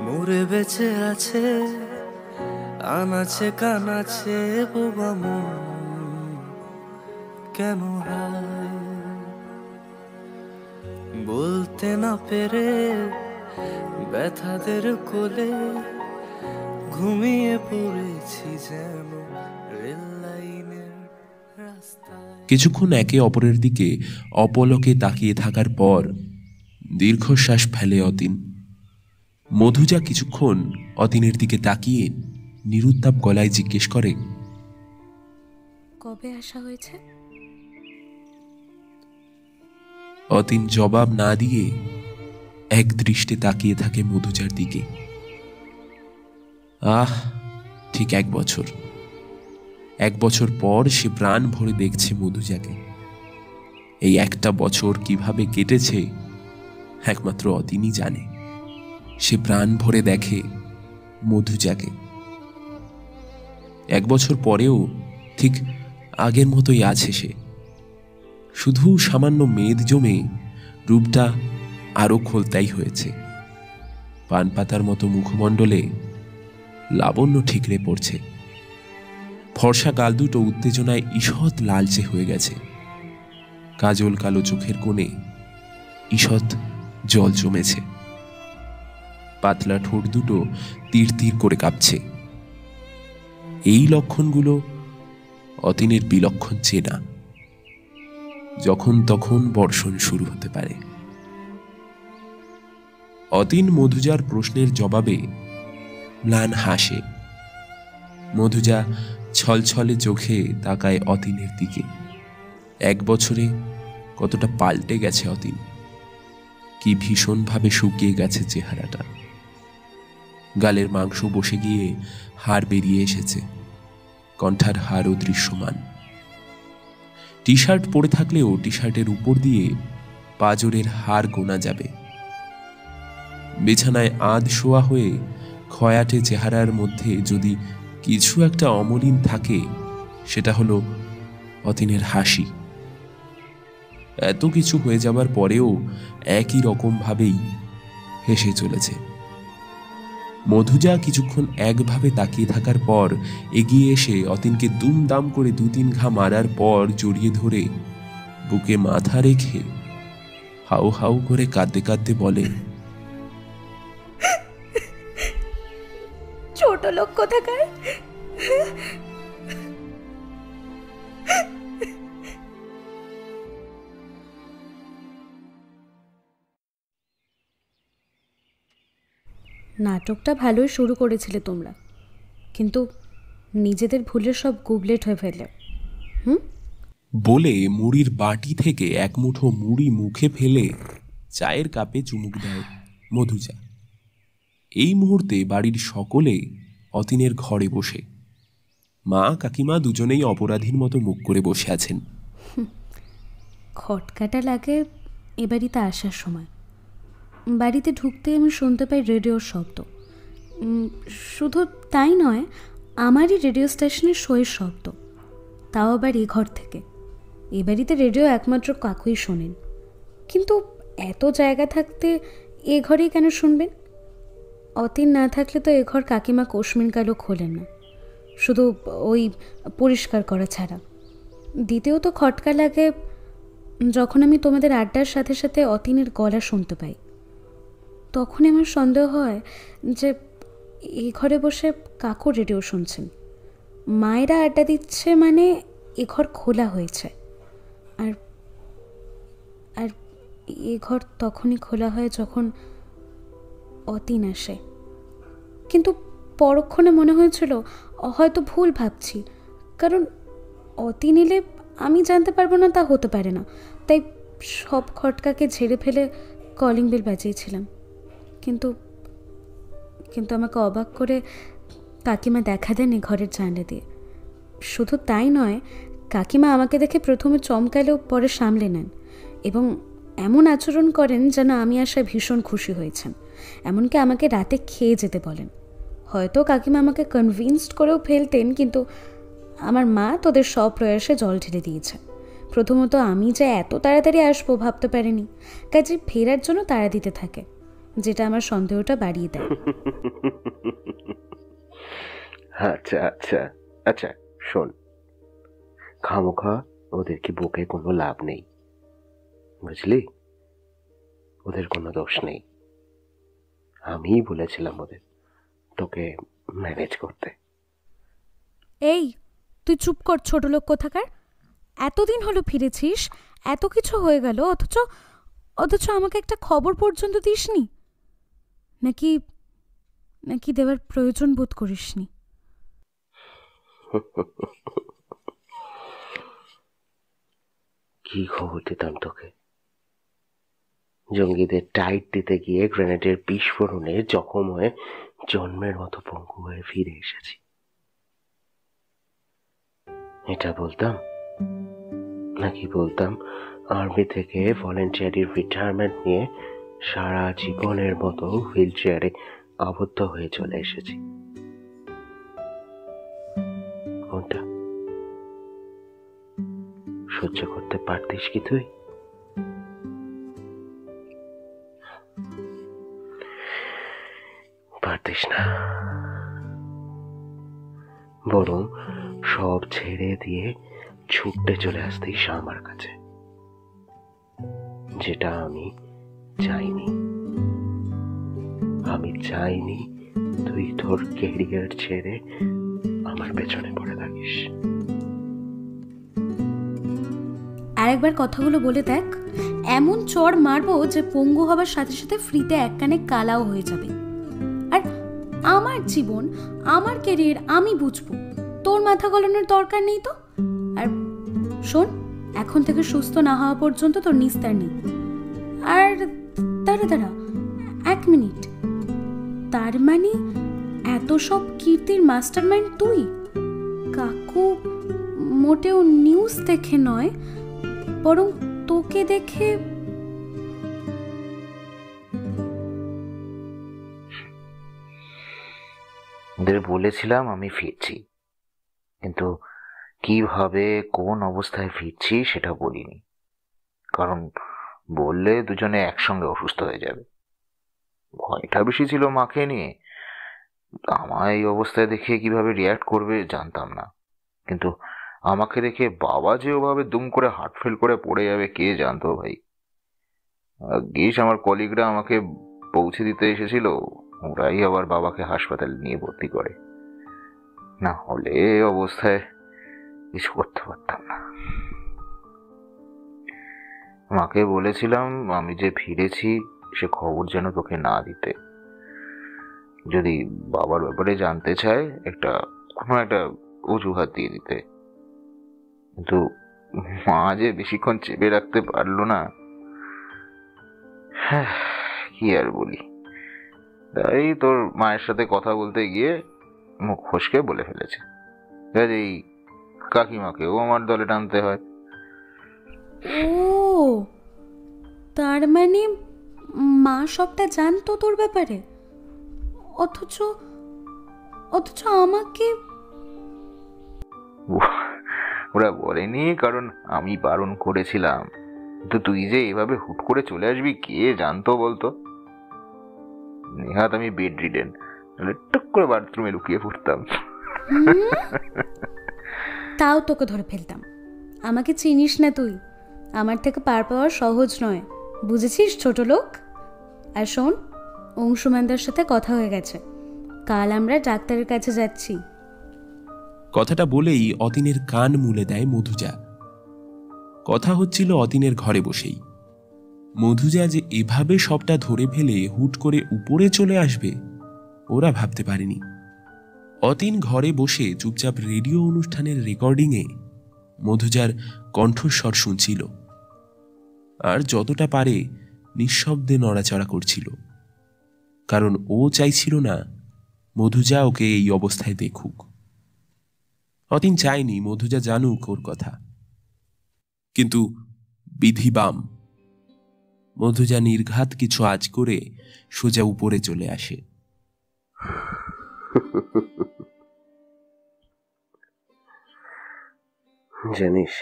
মোরে বেঁচে আছে আনাছে কানাছে বোবা মন কেন বলতে না পেরে ব্যথাদের কোলে ঘুমিয়ে পড়েছি যেন রেল লাইনের কিছুক্ষণ একে অপরের দিকে অপলকে তাকিয়ে থাকার পর দীর্ঘশ্বাস ফেলে অতীন। মধুজা কিছুক্ষণ অতীনের দিকে তাকিয়ে নিরুত্তাপ গলায় জিজ্ঞেস করে কবে আসা হয়েছে? অতীন জবাব না দিয়ে এক দৃষ্টে তাকিয়ে থাকে মধুজার দিকে। আহ, ঠিক এক বছর। এক বছর পর সে প্রাণ ভরে দেখছে মধুজাকে। এই একটা বছর কীভাবে কেটেছে, একমাত্র অতীনই জানে। সে প্রাণ ভরে দেখে মধুজাকে। এক বছর পরেও ঠিক আগের মতোই আছে সে। শুধু সামান্য মেদ জমে রূপটা আরও খোলতাই হয়েছে। পান পাতার মতো মুখমণ্ডলে লাবণ্য ঠিকরে পড়ছে। ফর্সা গাল দুটো উত্তেজনায় ঈষৎ লালচে হয়ে গেছে। কাজল কালো চোখের কোণে ঈষৎ জল জমেছে। পাতলা ঠোঁট দুটো তীর তীর করে কাঁপছে। এই লক্ষণগুলো অতীনের বিলক্ষণ চেনা। যখন তখন বর্ষণ শুরু হতে পারে। অতীন মধুজার প্রশ্নের জবাবে ম্লান হাসে। মধুজা ছলছলে চোখে তাকায় অতীনের দিকে। এক বছরে কতটা পাল্টে গেছে অতীন। কি ভীষণভাবে শুকিয়ে গেছে চেহারাটা। গালের মাংস বসে গিয়ে হাড় বেরিয়ে এসেছে। কণ্ঠার হাড়ও দৃশ্যমান। টি শার্ট পরে থাকলেও টি শার্টের উপর দিয়ে পাজরের হাড় গোনা যাবে। বিছানায় আধ শোয়া হয়ে খয়াটে চেহারার মধ্যে যদি কিছু একটা অমলিন থাকে, সেটা হলো অতীনের হাসি। এত কিছু হয়ে যাবার পরেও একই রকমভাবেই হেসে চলেছে। মধুজা কিছুক্ষণ একভাবে তাকিয়ে থাকার পর এগিয়ে এসে অতীনকে দুমদাম করে দু তিন ঘা মারার পর জড়িয়ে ধরে বুকে মাথা রেখে হাউ হাউ করে কাঁদতে কাঁদতে বলে ছোট লোক কোথাকার? নাটকটা ভালোই শুরু করেছিলে তোমরা। কিন্তু নিজেদের ভুলে সব গুবলেট হয়ে ফেললে। হুম? বলে মুড়ির বাটি থেকে এক মুঠো মুড়ি মুখে ফেলে চায়ের কাপে চুমুক দেয় মধুজা এই মুহূর্তে বাড়ির সকলে অতীনের ঘরে বসে। মা কাকিমা দুজনেই অপরাধীর মতো মুখ করে বসে আছেন। খটকাটা লাগে এ বাড়িতে আসার সময়। বাড়িতে ঢুকতে আমি শুনতে পাই রেডিওর শব্দ। শুধু তাই নয়, আমারই রেডিও স্টেশনের শোয়ের শব্দ। তাও আবার এ ঘর থেকে। এ বাড়িতে রেডিও একমাত্র কাকুই শোনেন। কিন্তু এত জায়গা থাকতে এ ঘরেই কেন শুনবেন? অতীন না থাকলে তো এ ঘর কাকিমা কোশমিন কালও খোলেন না। শুধু ওই পরিষ্কার করা ছাড়া। দ্বিতীয়ত খটকা লাগে যখন আমি তোমাদের আড্ডার সাথে সাথে অতীনের গলা শুনতে পাই। তখন আমার সন্দেহ হয় যে এই ঘরে বসে কাকু রেডিও শুনছেন। মায়েরা আড্ডা দিচ্ছে মানে এ ঘর খোলা হয়েছে। আর আর এ ঘর তখনই খোলা হয় যখন অতীন আসে। কিন্তু পরক্ষণে মনে হয়েছিল, হয়তো ভুল ভাবছি। কারণ অতীন এলে আমি জানতে পারব না তা হতে পারে না। তাই সব খটকাকে ঝেড়ে ফেলে কলিং বেল বাজিয়েছিলাম। কিন্তু কিন্তু আমাকে অবাক করে কাকিমা দেখা দেননি ঘরের জানলে দিয়ে। শুধু তাই নয়, কাকিমা আমাকে দেখে প্রথমে চমকালেও পরে সামলে নেন এবং এমন আচরণ করেন যেন আমি আসায় ভীষণ খুশি হয়েছেন। এমনকি আমাকে রাতে খেয়ে যেতে বলেন। হয়তো কাকিমা আমাকে কনভিন্সড করেও ফেলতেন, কিন্তু আমার মা তোদের সব প্রয়াসে জল ঢেলে দিয়েছে। প্রথমত আমি যে এত তাড়াতাড়ি আসব ভাবতে পারিনি, কাজে ফেরার জন্য তাড়া দিতে থাকে, যেটা আমার সন্দেহটা বাড়িয়ে দেয়। আচ্ছা আচ্ছা আচ্ছা শোন। খামোখা ওদেরকে বকে কোনো লাভ নেই? বুঝলি? ওদের কোনো দোষ নেই। আমিই বলেছিলাম ওদের তোকে ম্যানেজ করতে। এই তুই চুপ কর ছোট লোক কোথাকার। এতদিন হলো ফিরেছিস এত কিছু হয়ে গেল অথচ অথচ আমাকে একটা খবর পর্যন্ত দিসনি। নাকি নাকি দেওয়ার প্রয়োজন বোধ করিসনি। কি খবর দিতাম তোকে? জঙ্গিদের টাইট দিতে গিয়ে গ্রেনেডের বিস্ফোরণে জখম হয়ে জন্মের মতো পঙ্গু হয়ে ফিরে এসেছি। এটা বলতাম? নাকি বলতাম, আর্মি থেকে ভলেন্টিয়ারির রিটায়ারমেন্ট নিয়ে সারা জীবনের মতো হুইল চেয়ারে আবদ্ধ হয়ে চলে এসেছি। সহ্য করতে পারতিস কি তুই? পারতিস না বরং সব ছেড়ে দিয়ে ছুটতে চলে আসতিস আমার কাছে। যেটা আমি চাইনি। আমি চাইনি তুই তোর কেরিয়ার ছেড়ে আমার পেছনে পড়ে থাকিস। আরেকবার কথাগুলো বলে দেখ। এমন চড় মারবো যে পঙ্গু হবার সাথে সাথে ফ্রিতে এক কানে কালাও হয়ে যাবে। জীবন, আমার কেরিয়ার আমি বুঝব। তোর মাথা গলানোর দরকার নেই তো? আর শোন, এখন থেকে সুস্থ না হওয়া পর্যন্ত তোর নিস্তার নেই। আর দাঁড়া দাঁড়া, এক মিনিট। তার মানে এত সব কীর্তির মাস্টারমাইন্ড তুই? কাকু মোটেও নিউজ দেখে নয়, বরং তোকে দেখে ওদের বলেছিলাম আমি ফিরছি। কিন্তু কীভাবে, কোন অবস্থায় ফিরছি সেটা বলিনি। কারণ বললে দুজনে একসঙ্গে অসুস্থ হয়ে যাবে। ভয়টা বেশি ছিল মাকে নিয়ে। আমায় এই অবস্থায় দেখে কীভাবে রিয়াক্ট করবে জানতাম না। কিন্তু আমাকে দেখে বাবা যে ওভাবে দুম করে হার্ট ফেল করে পড়ে যাবে, কে জানতো ভাই? গিয়েছ আমার কলিগরা আমাকে পৌঁছে দিতে এসেছিল। ওরাই আবার বাবাকে হাসপাতালে নিয়ে ভর্তি করে। না হলে অবস্থায় কিছু করতে পারতাম না। মাকে বলেছিলাম, আমি যে ফিরেছি, সে খবর যেন তোকে না দিতে। যদি বাবার ব্যাপারে জানতে চায়, একটা, কোনো একটা অজুহাত দিয়ে দিতে। কিন্তু মা যে বেশিক্ষণ চেপে রাখতে পারল না হ্যাঁ কি আর বলি। তাই তোর মায়ের সাথে কথা বলতে গিয়ে মুখ ফসকে বলে ফেলেছে। এই কাকিমাকেও আমার দলে টানতে হয়। ও তার মানে মা সবটা জানতো তোর ব্যাপারে? অথচ অথচ আমাকে ওরা বলেনি কারণ আমি বারণ করেছিলাম। কিন্তু তুই যে এভাবে হুট করে চলে আসবি কে জানতো বলতো? নেহাত আমি বেড রিডেন টুক করে বাথরুমে লুকিয়ে পড়তাম। তাও তোকে ধরে ফেলতাম। আমাকে চিনিস না তুই। আমার থেকে পার পাওয়া সহজ নয়। বুঝেছিস ছোট লোক? আর শোন অংশুমানদার সাথে কথা হয়ে গেছে। কাল আমরা ডাক্তারের কাছে যাচ্ছি। কথাটা বলেই অতীনের কান মুলে দেয় মধুজা। কথা হচ্ছিল অতীনের ঘরে বসেই। মধুজা যে এভাবে সবটা ধরে ফেলে হুট করে উপরে চলে আসবে, ওরা ভাবতে পারেনি। অতীন ঘরে বসে চুপচাপ রেডিও অনুষ্ঠানের রেকর্ডিংয়ে মধুজার কণ্ঠস্বর শুনছিল আর যতটা পারে নিঃশব্দে নড়াচড়া করছিল। কারণ ও চাইছিল না মধুজা ওকে এই অবস্থায় দেখুক। অতীন চায়নি মধুজা জানুক ওর কথা। কিন্তু বিধিবাম বাম মধুজা নির্ঘাত কিছু আজ করে সোজা উপরে চলে আসে। জানিস,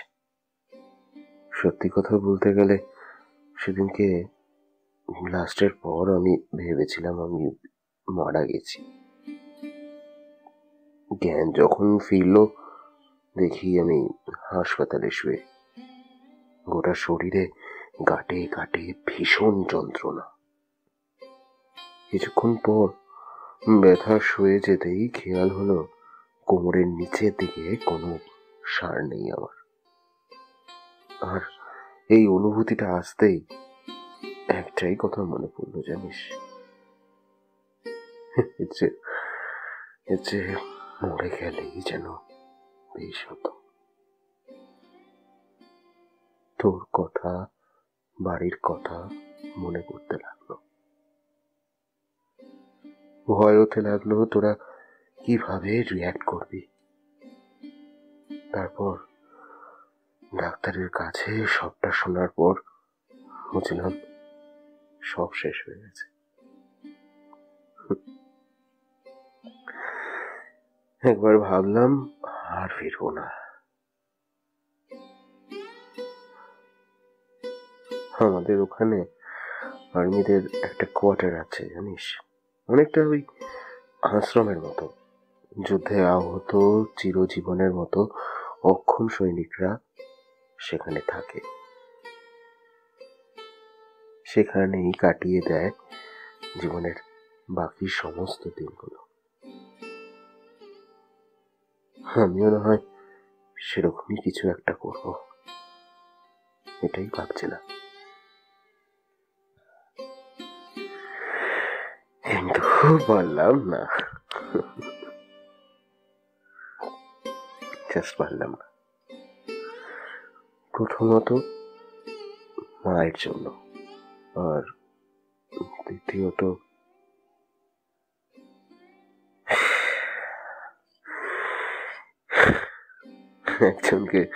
সত্যি কথা বলতে গেলে সেদিনকে লাস্টের পর আমি ভেবেছিলাম আমি মারা গেছি। জ্ঞান যখন ফিরল, দেখি আমি হাসপাতালে শুয়ে গোটা শরীরে গাটে গাটে ভীষণ যন্ত্রণা। কিছুক্ষণ পর ব্যথা শুয়ে যেতেই খেয়াল হলো, কোমরের নিচের দিকে কোনো সার নেই আমার। আর এই অনুভূতিটা আসতেই একটাই কথা মনে পড়ল, জানিস? যে মরে গেলেই যেন বেশ হতো। তোর কথা বাড়ির কথা মনে করতে লাগল। ভয় হতে লাগল, তোরা কীভাবে রিয়াক্ট করবি? তারপর ডাক্তারের কাছে সবটা শোনার পর বুঝলাম সব শেষ হয়ে গেছে। একবার ভাবলাম আর ফিরবো না। আমাদের ওখানে আর্মিদের একটা কোয়ার্টার আছে, জানিস? অনেকটা ওই আশ্রমের মতো। যুদ্ধে আহত, চিরজীবনের মতো অক্ষম সৈনিকরা সেখানে থাকে। সেখানেই কাটিয়ে দেয় জীবনের বাকি সমস্ত দিনগুলো। আমিও না হয় সেরকমই কিছু একটা করব। এটাই ভাবছিলাম। কিন্তু পারলাম না। জাস্ট প্রথমত মায়ের জন্য। আর দ্বিতীয়ত একজনকে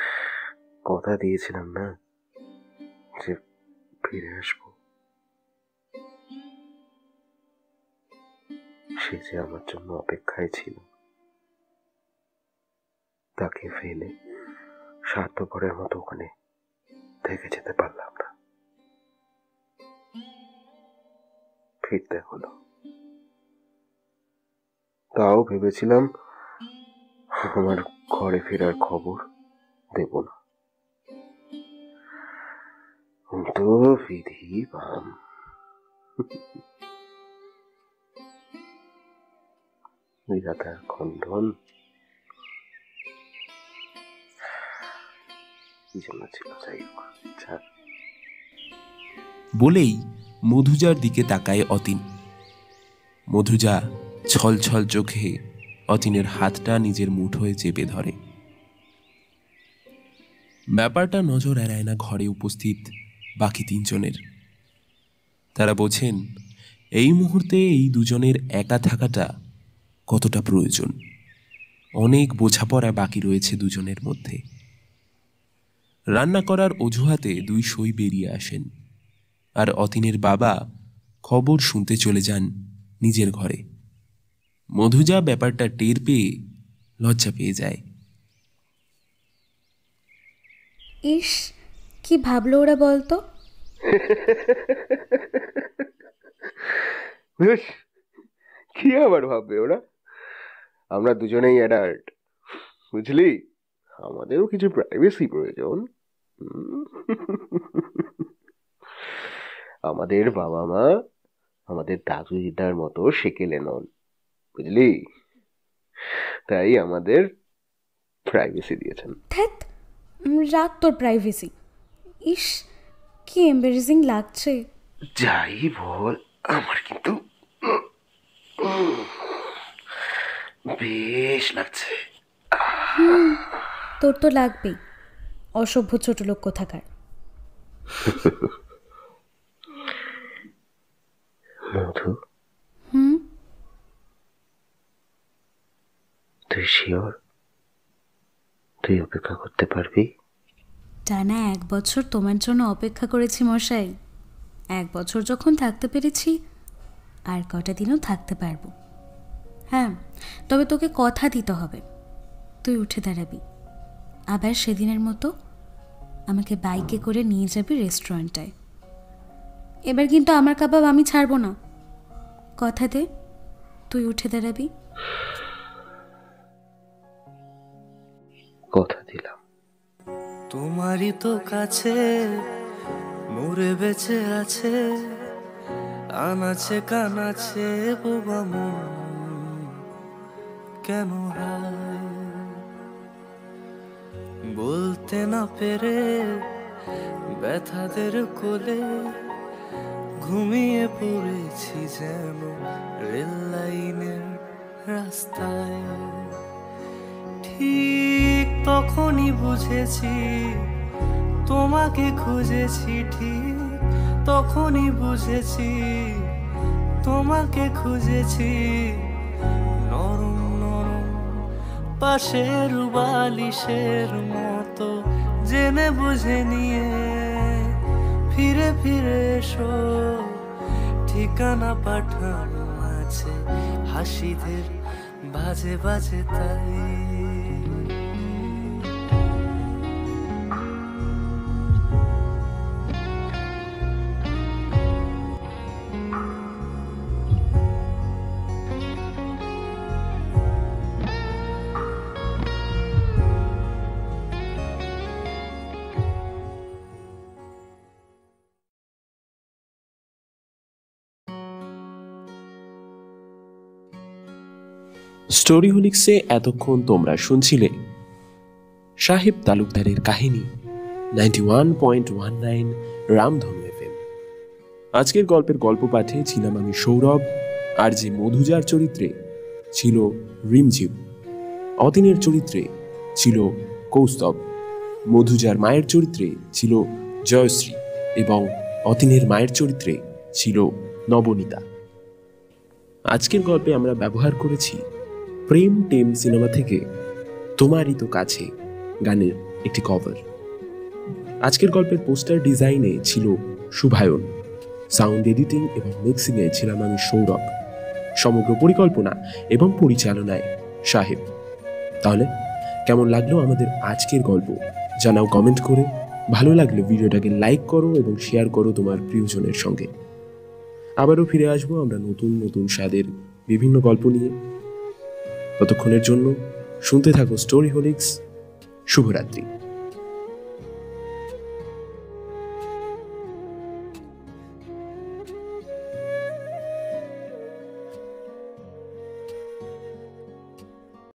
কথা দিয়েছিলাম না যে ফিরে আসব। সে যে আমার জন্য অপেক্ষায় ছিল, তাকে ফেলে স্বার্থপরের মতো ওখানে থেকে যেতে পারলাম না। ফিরতে হলো। তাও ভেবেছিলাম আমার ঘরে ফেরার খবর দেব না। কিন্তু বিধি বাম। বিধাতার খণ্ডন। যাক বলেই মধুজার দিকে তাকায় অতীন। মধুজা ছল ছল চোখে অতীনের হাতটা নিজের মুঠোয় চেপে ধরে। ব্যাপারটা নজর এড়ায় না ঘরে উপস্থিত বাকি তিনজনের। তারা বোঝেন, এই মুহূর্তে এই দুজনের একা থাকাটা কতটা প্রয়োজন? অনেক বোঝাপড়া বাকি রয়েছে দুজনের মধ্যে। রান্না করার অজুহাতে দুই সই বেরিয়ে আসেন। আর অতীনের বাবা খবর শুনতে চলে যান নিজের ঘরে। মধুজা ব্যাপারটা টের পেয়ে লজ্জা পেয়ে যায়। ইস কি ভাবলো ওরা বলতো? কি আবার ভাববে ওরা? আমরা দুজনেই অ্যাডাল্ট বুঝলি? আমাদেরও কিছু প্রাইভেসি প্রয়োজন। আমাদের বাবা মা আমাদের দাদু দিদার মতো সেকেলে নন বুঝলি? তাই আমাদের প্রাইভেসি দিয়েছেন। ধ্যাত উম, তোর প্রাইভেসি ইস কি এম্বারেজিং লাগছে। যাই বল আমার কিন্তু বেশ লাগছে। তোর তো লাগবেই। অসভ্য ছোট লোক কোথাকার। মধু? হুম? তুই শিওর? তুই অপেক্ষা করতে পারবি? টানা এক বছর তোমার জন্য অপেক্ষা করেছি মশাই। এক বছর যখন থাকতে পেরেছি আর কটা দিনও থাকতে পারব। হ্যাঁ তবে তোকে কথা দিতে হবে। তুই উঠে দাঁড়াবি। আবার সেদিনের মতো আমাকে বাইকে করে নিয়ে যাবি রেস্টুরেন্টটায়। এবার কিন্তু আমার কাবাব আমি ছাড়বো না। কথা দে তুই উঠে দাঁড়াবি। কথা দিলাম। তোমারই তো কাছে মোরে বেঁচে আছে আনাছে কানাছে বোবা মন। কেন বলতে না পেরে ব্যথাদের কোলে ঘুমিয়ে পড়েছি যেন রেল লাইনের রাস্তায়। ঠিক তখনই বুঝেছি, তোমাকে খুঁজেছি ঠিক তখনই বুঝেছি, তোমাকে খুঁজেছি। পাশের বালিশের মতো জেনে বুঝে নিয়ে ফিরে ফিরে এসো। ঠিকানা পাঠানো আছে হাসিদের, বাজে বাজে তাই। স্টোরি হোলিক্সে এতক্ষণ তোমরা শুনছিলে সাহেব তালুকদারের কাহিনী ninety one point one nine Ramdhanu FM. আজকের গল্পের গল্প পাঠে ছিলাম আমি সৌরভ, আর যে মধুজার চরিত্রে ছিল রিমঝিম, অতীনের চরিত্রে ছিল কৌস্তব, মধুজার মায়ের চরিত্রে ছিল জয়শ্রী এবং অতীনের মায়ের চরিত্রে ছিল নবনীতা। আজকের গল্পে আমরা ব্যবহার করেছি প্রেম টেম সিনেমা থেকে তোমারই তো কাছে গানের একটি কভার আজকের গল্পের পোস্টার ডিজাইনে ছিল শুভায়ন সাউন্ড এডিটিং এবং মিক্সিংয়ে ছিলাম আমি সৌরভ। সমগ্র পরিকল্পনা এবং পরিচালনায় সাহেব। তাহলে কেমন লাগল আমাদের আজকের গল্প? জানাও কমেন্ট করে। ভালো লাগলে ভিডিওটাকে লাইক করো এবং শেয়ার করো তোমার প্রিয়জনের সঙ্গে। আবারও ফিরে আসব আমরা নতুন নতুন স্বাদের বিভিন্ন গল্প নিয়ে। ততক্ষণের জন্য শুনতে থাকো স্টোরি হোলিক্স শুভরাত্রি।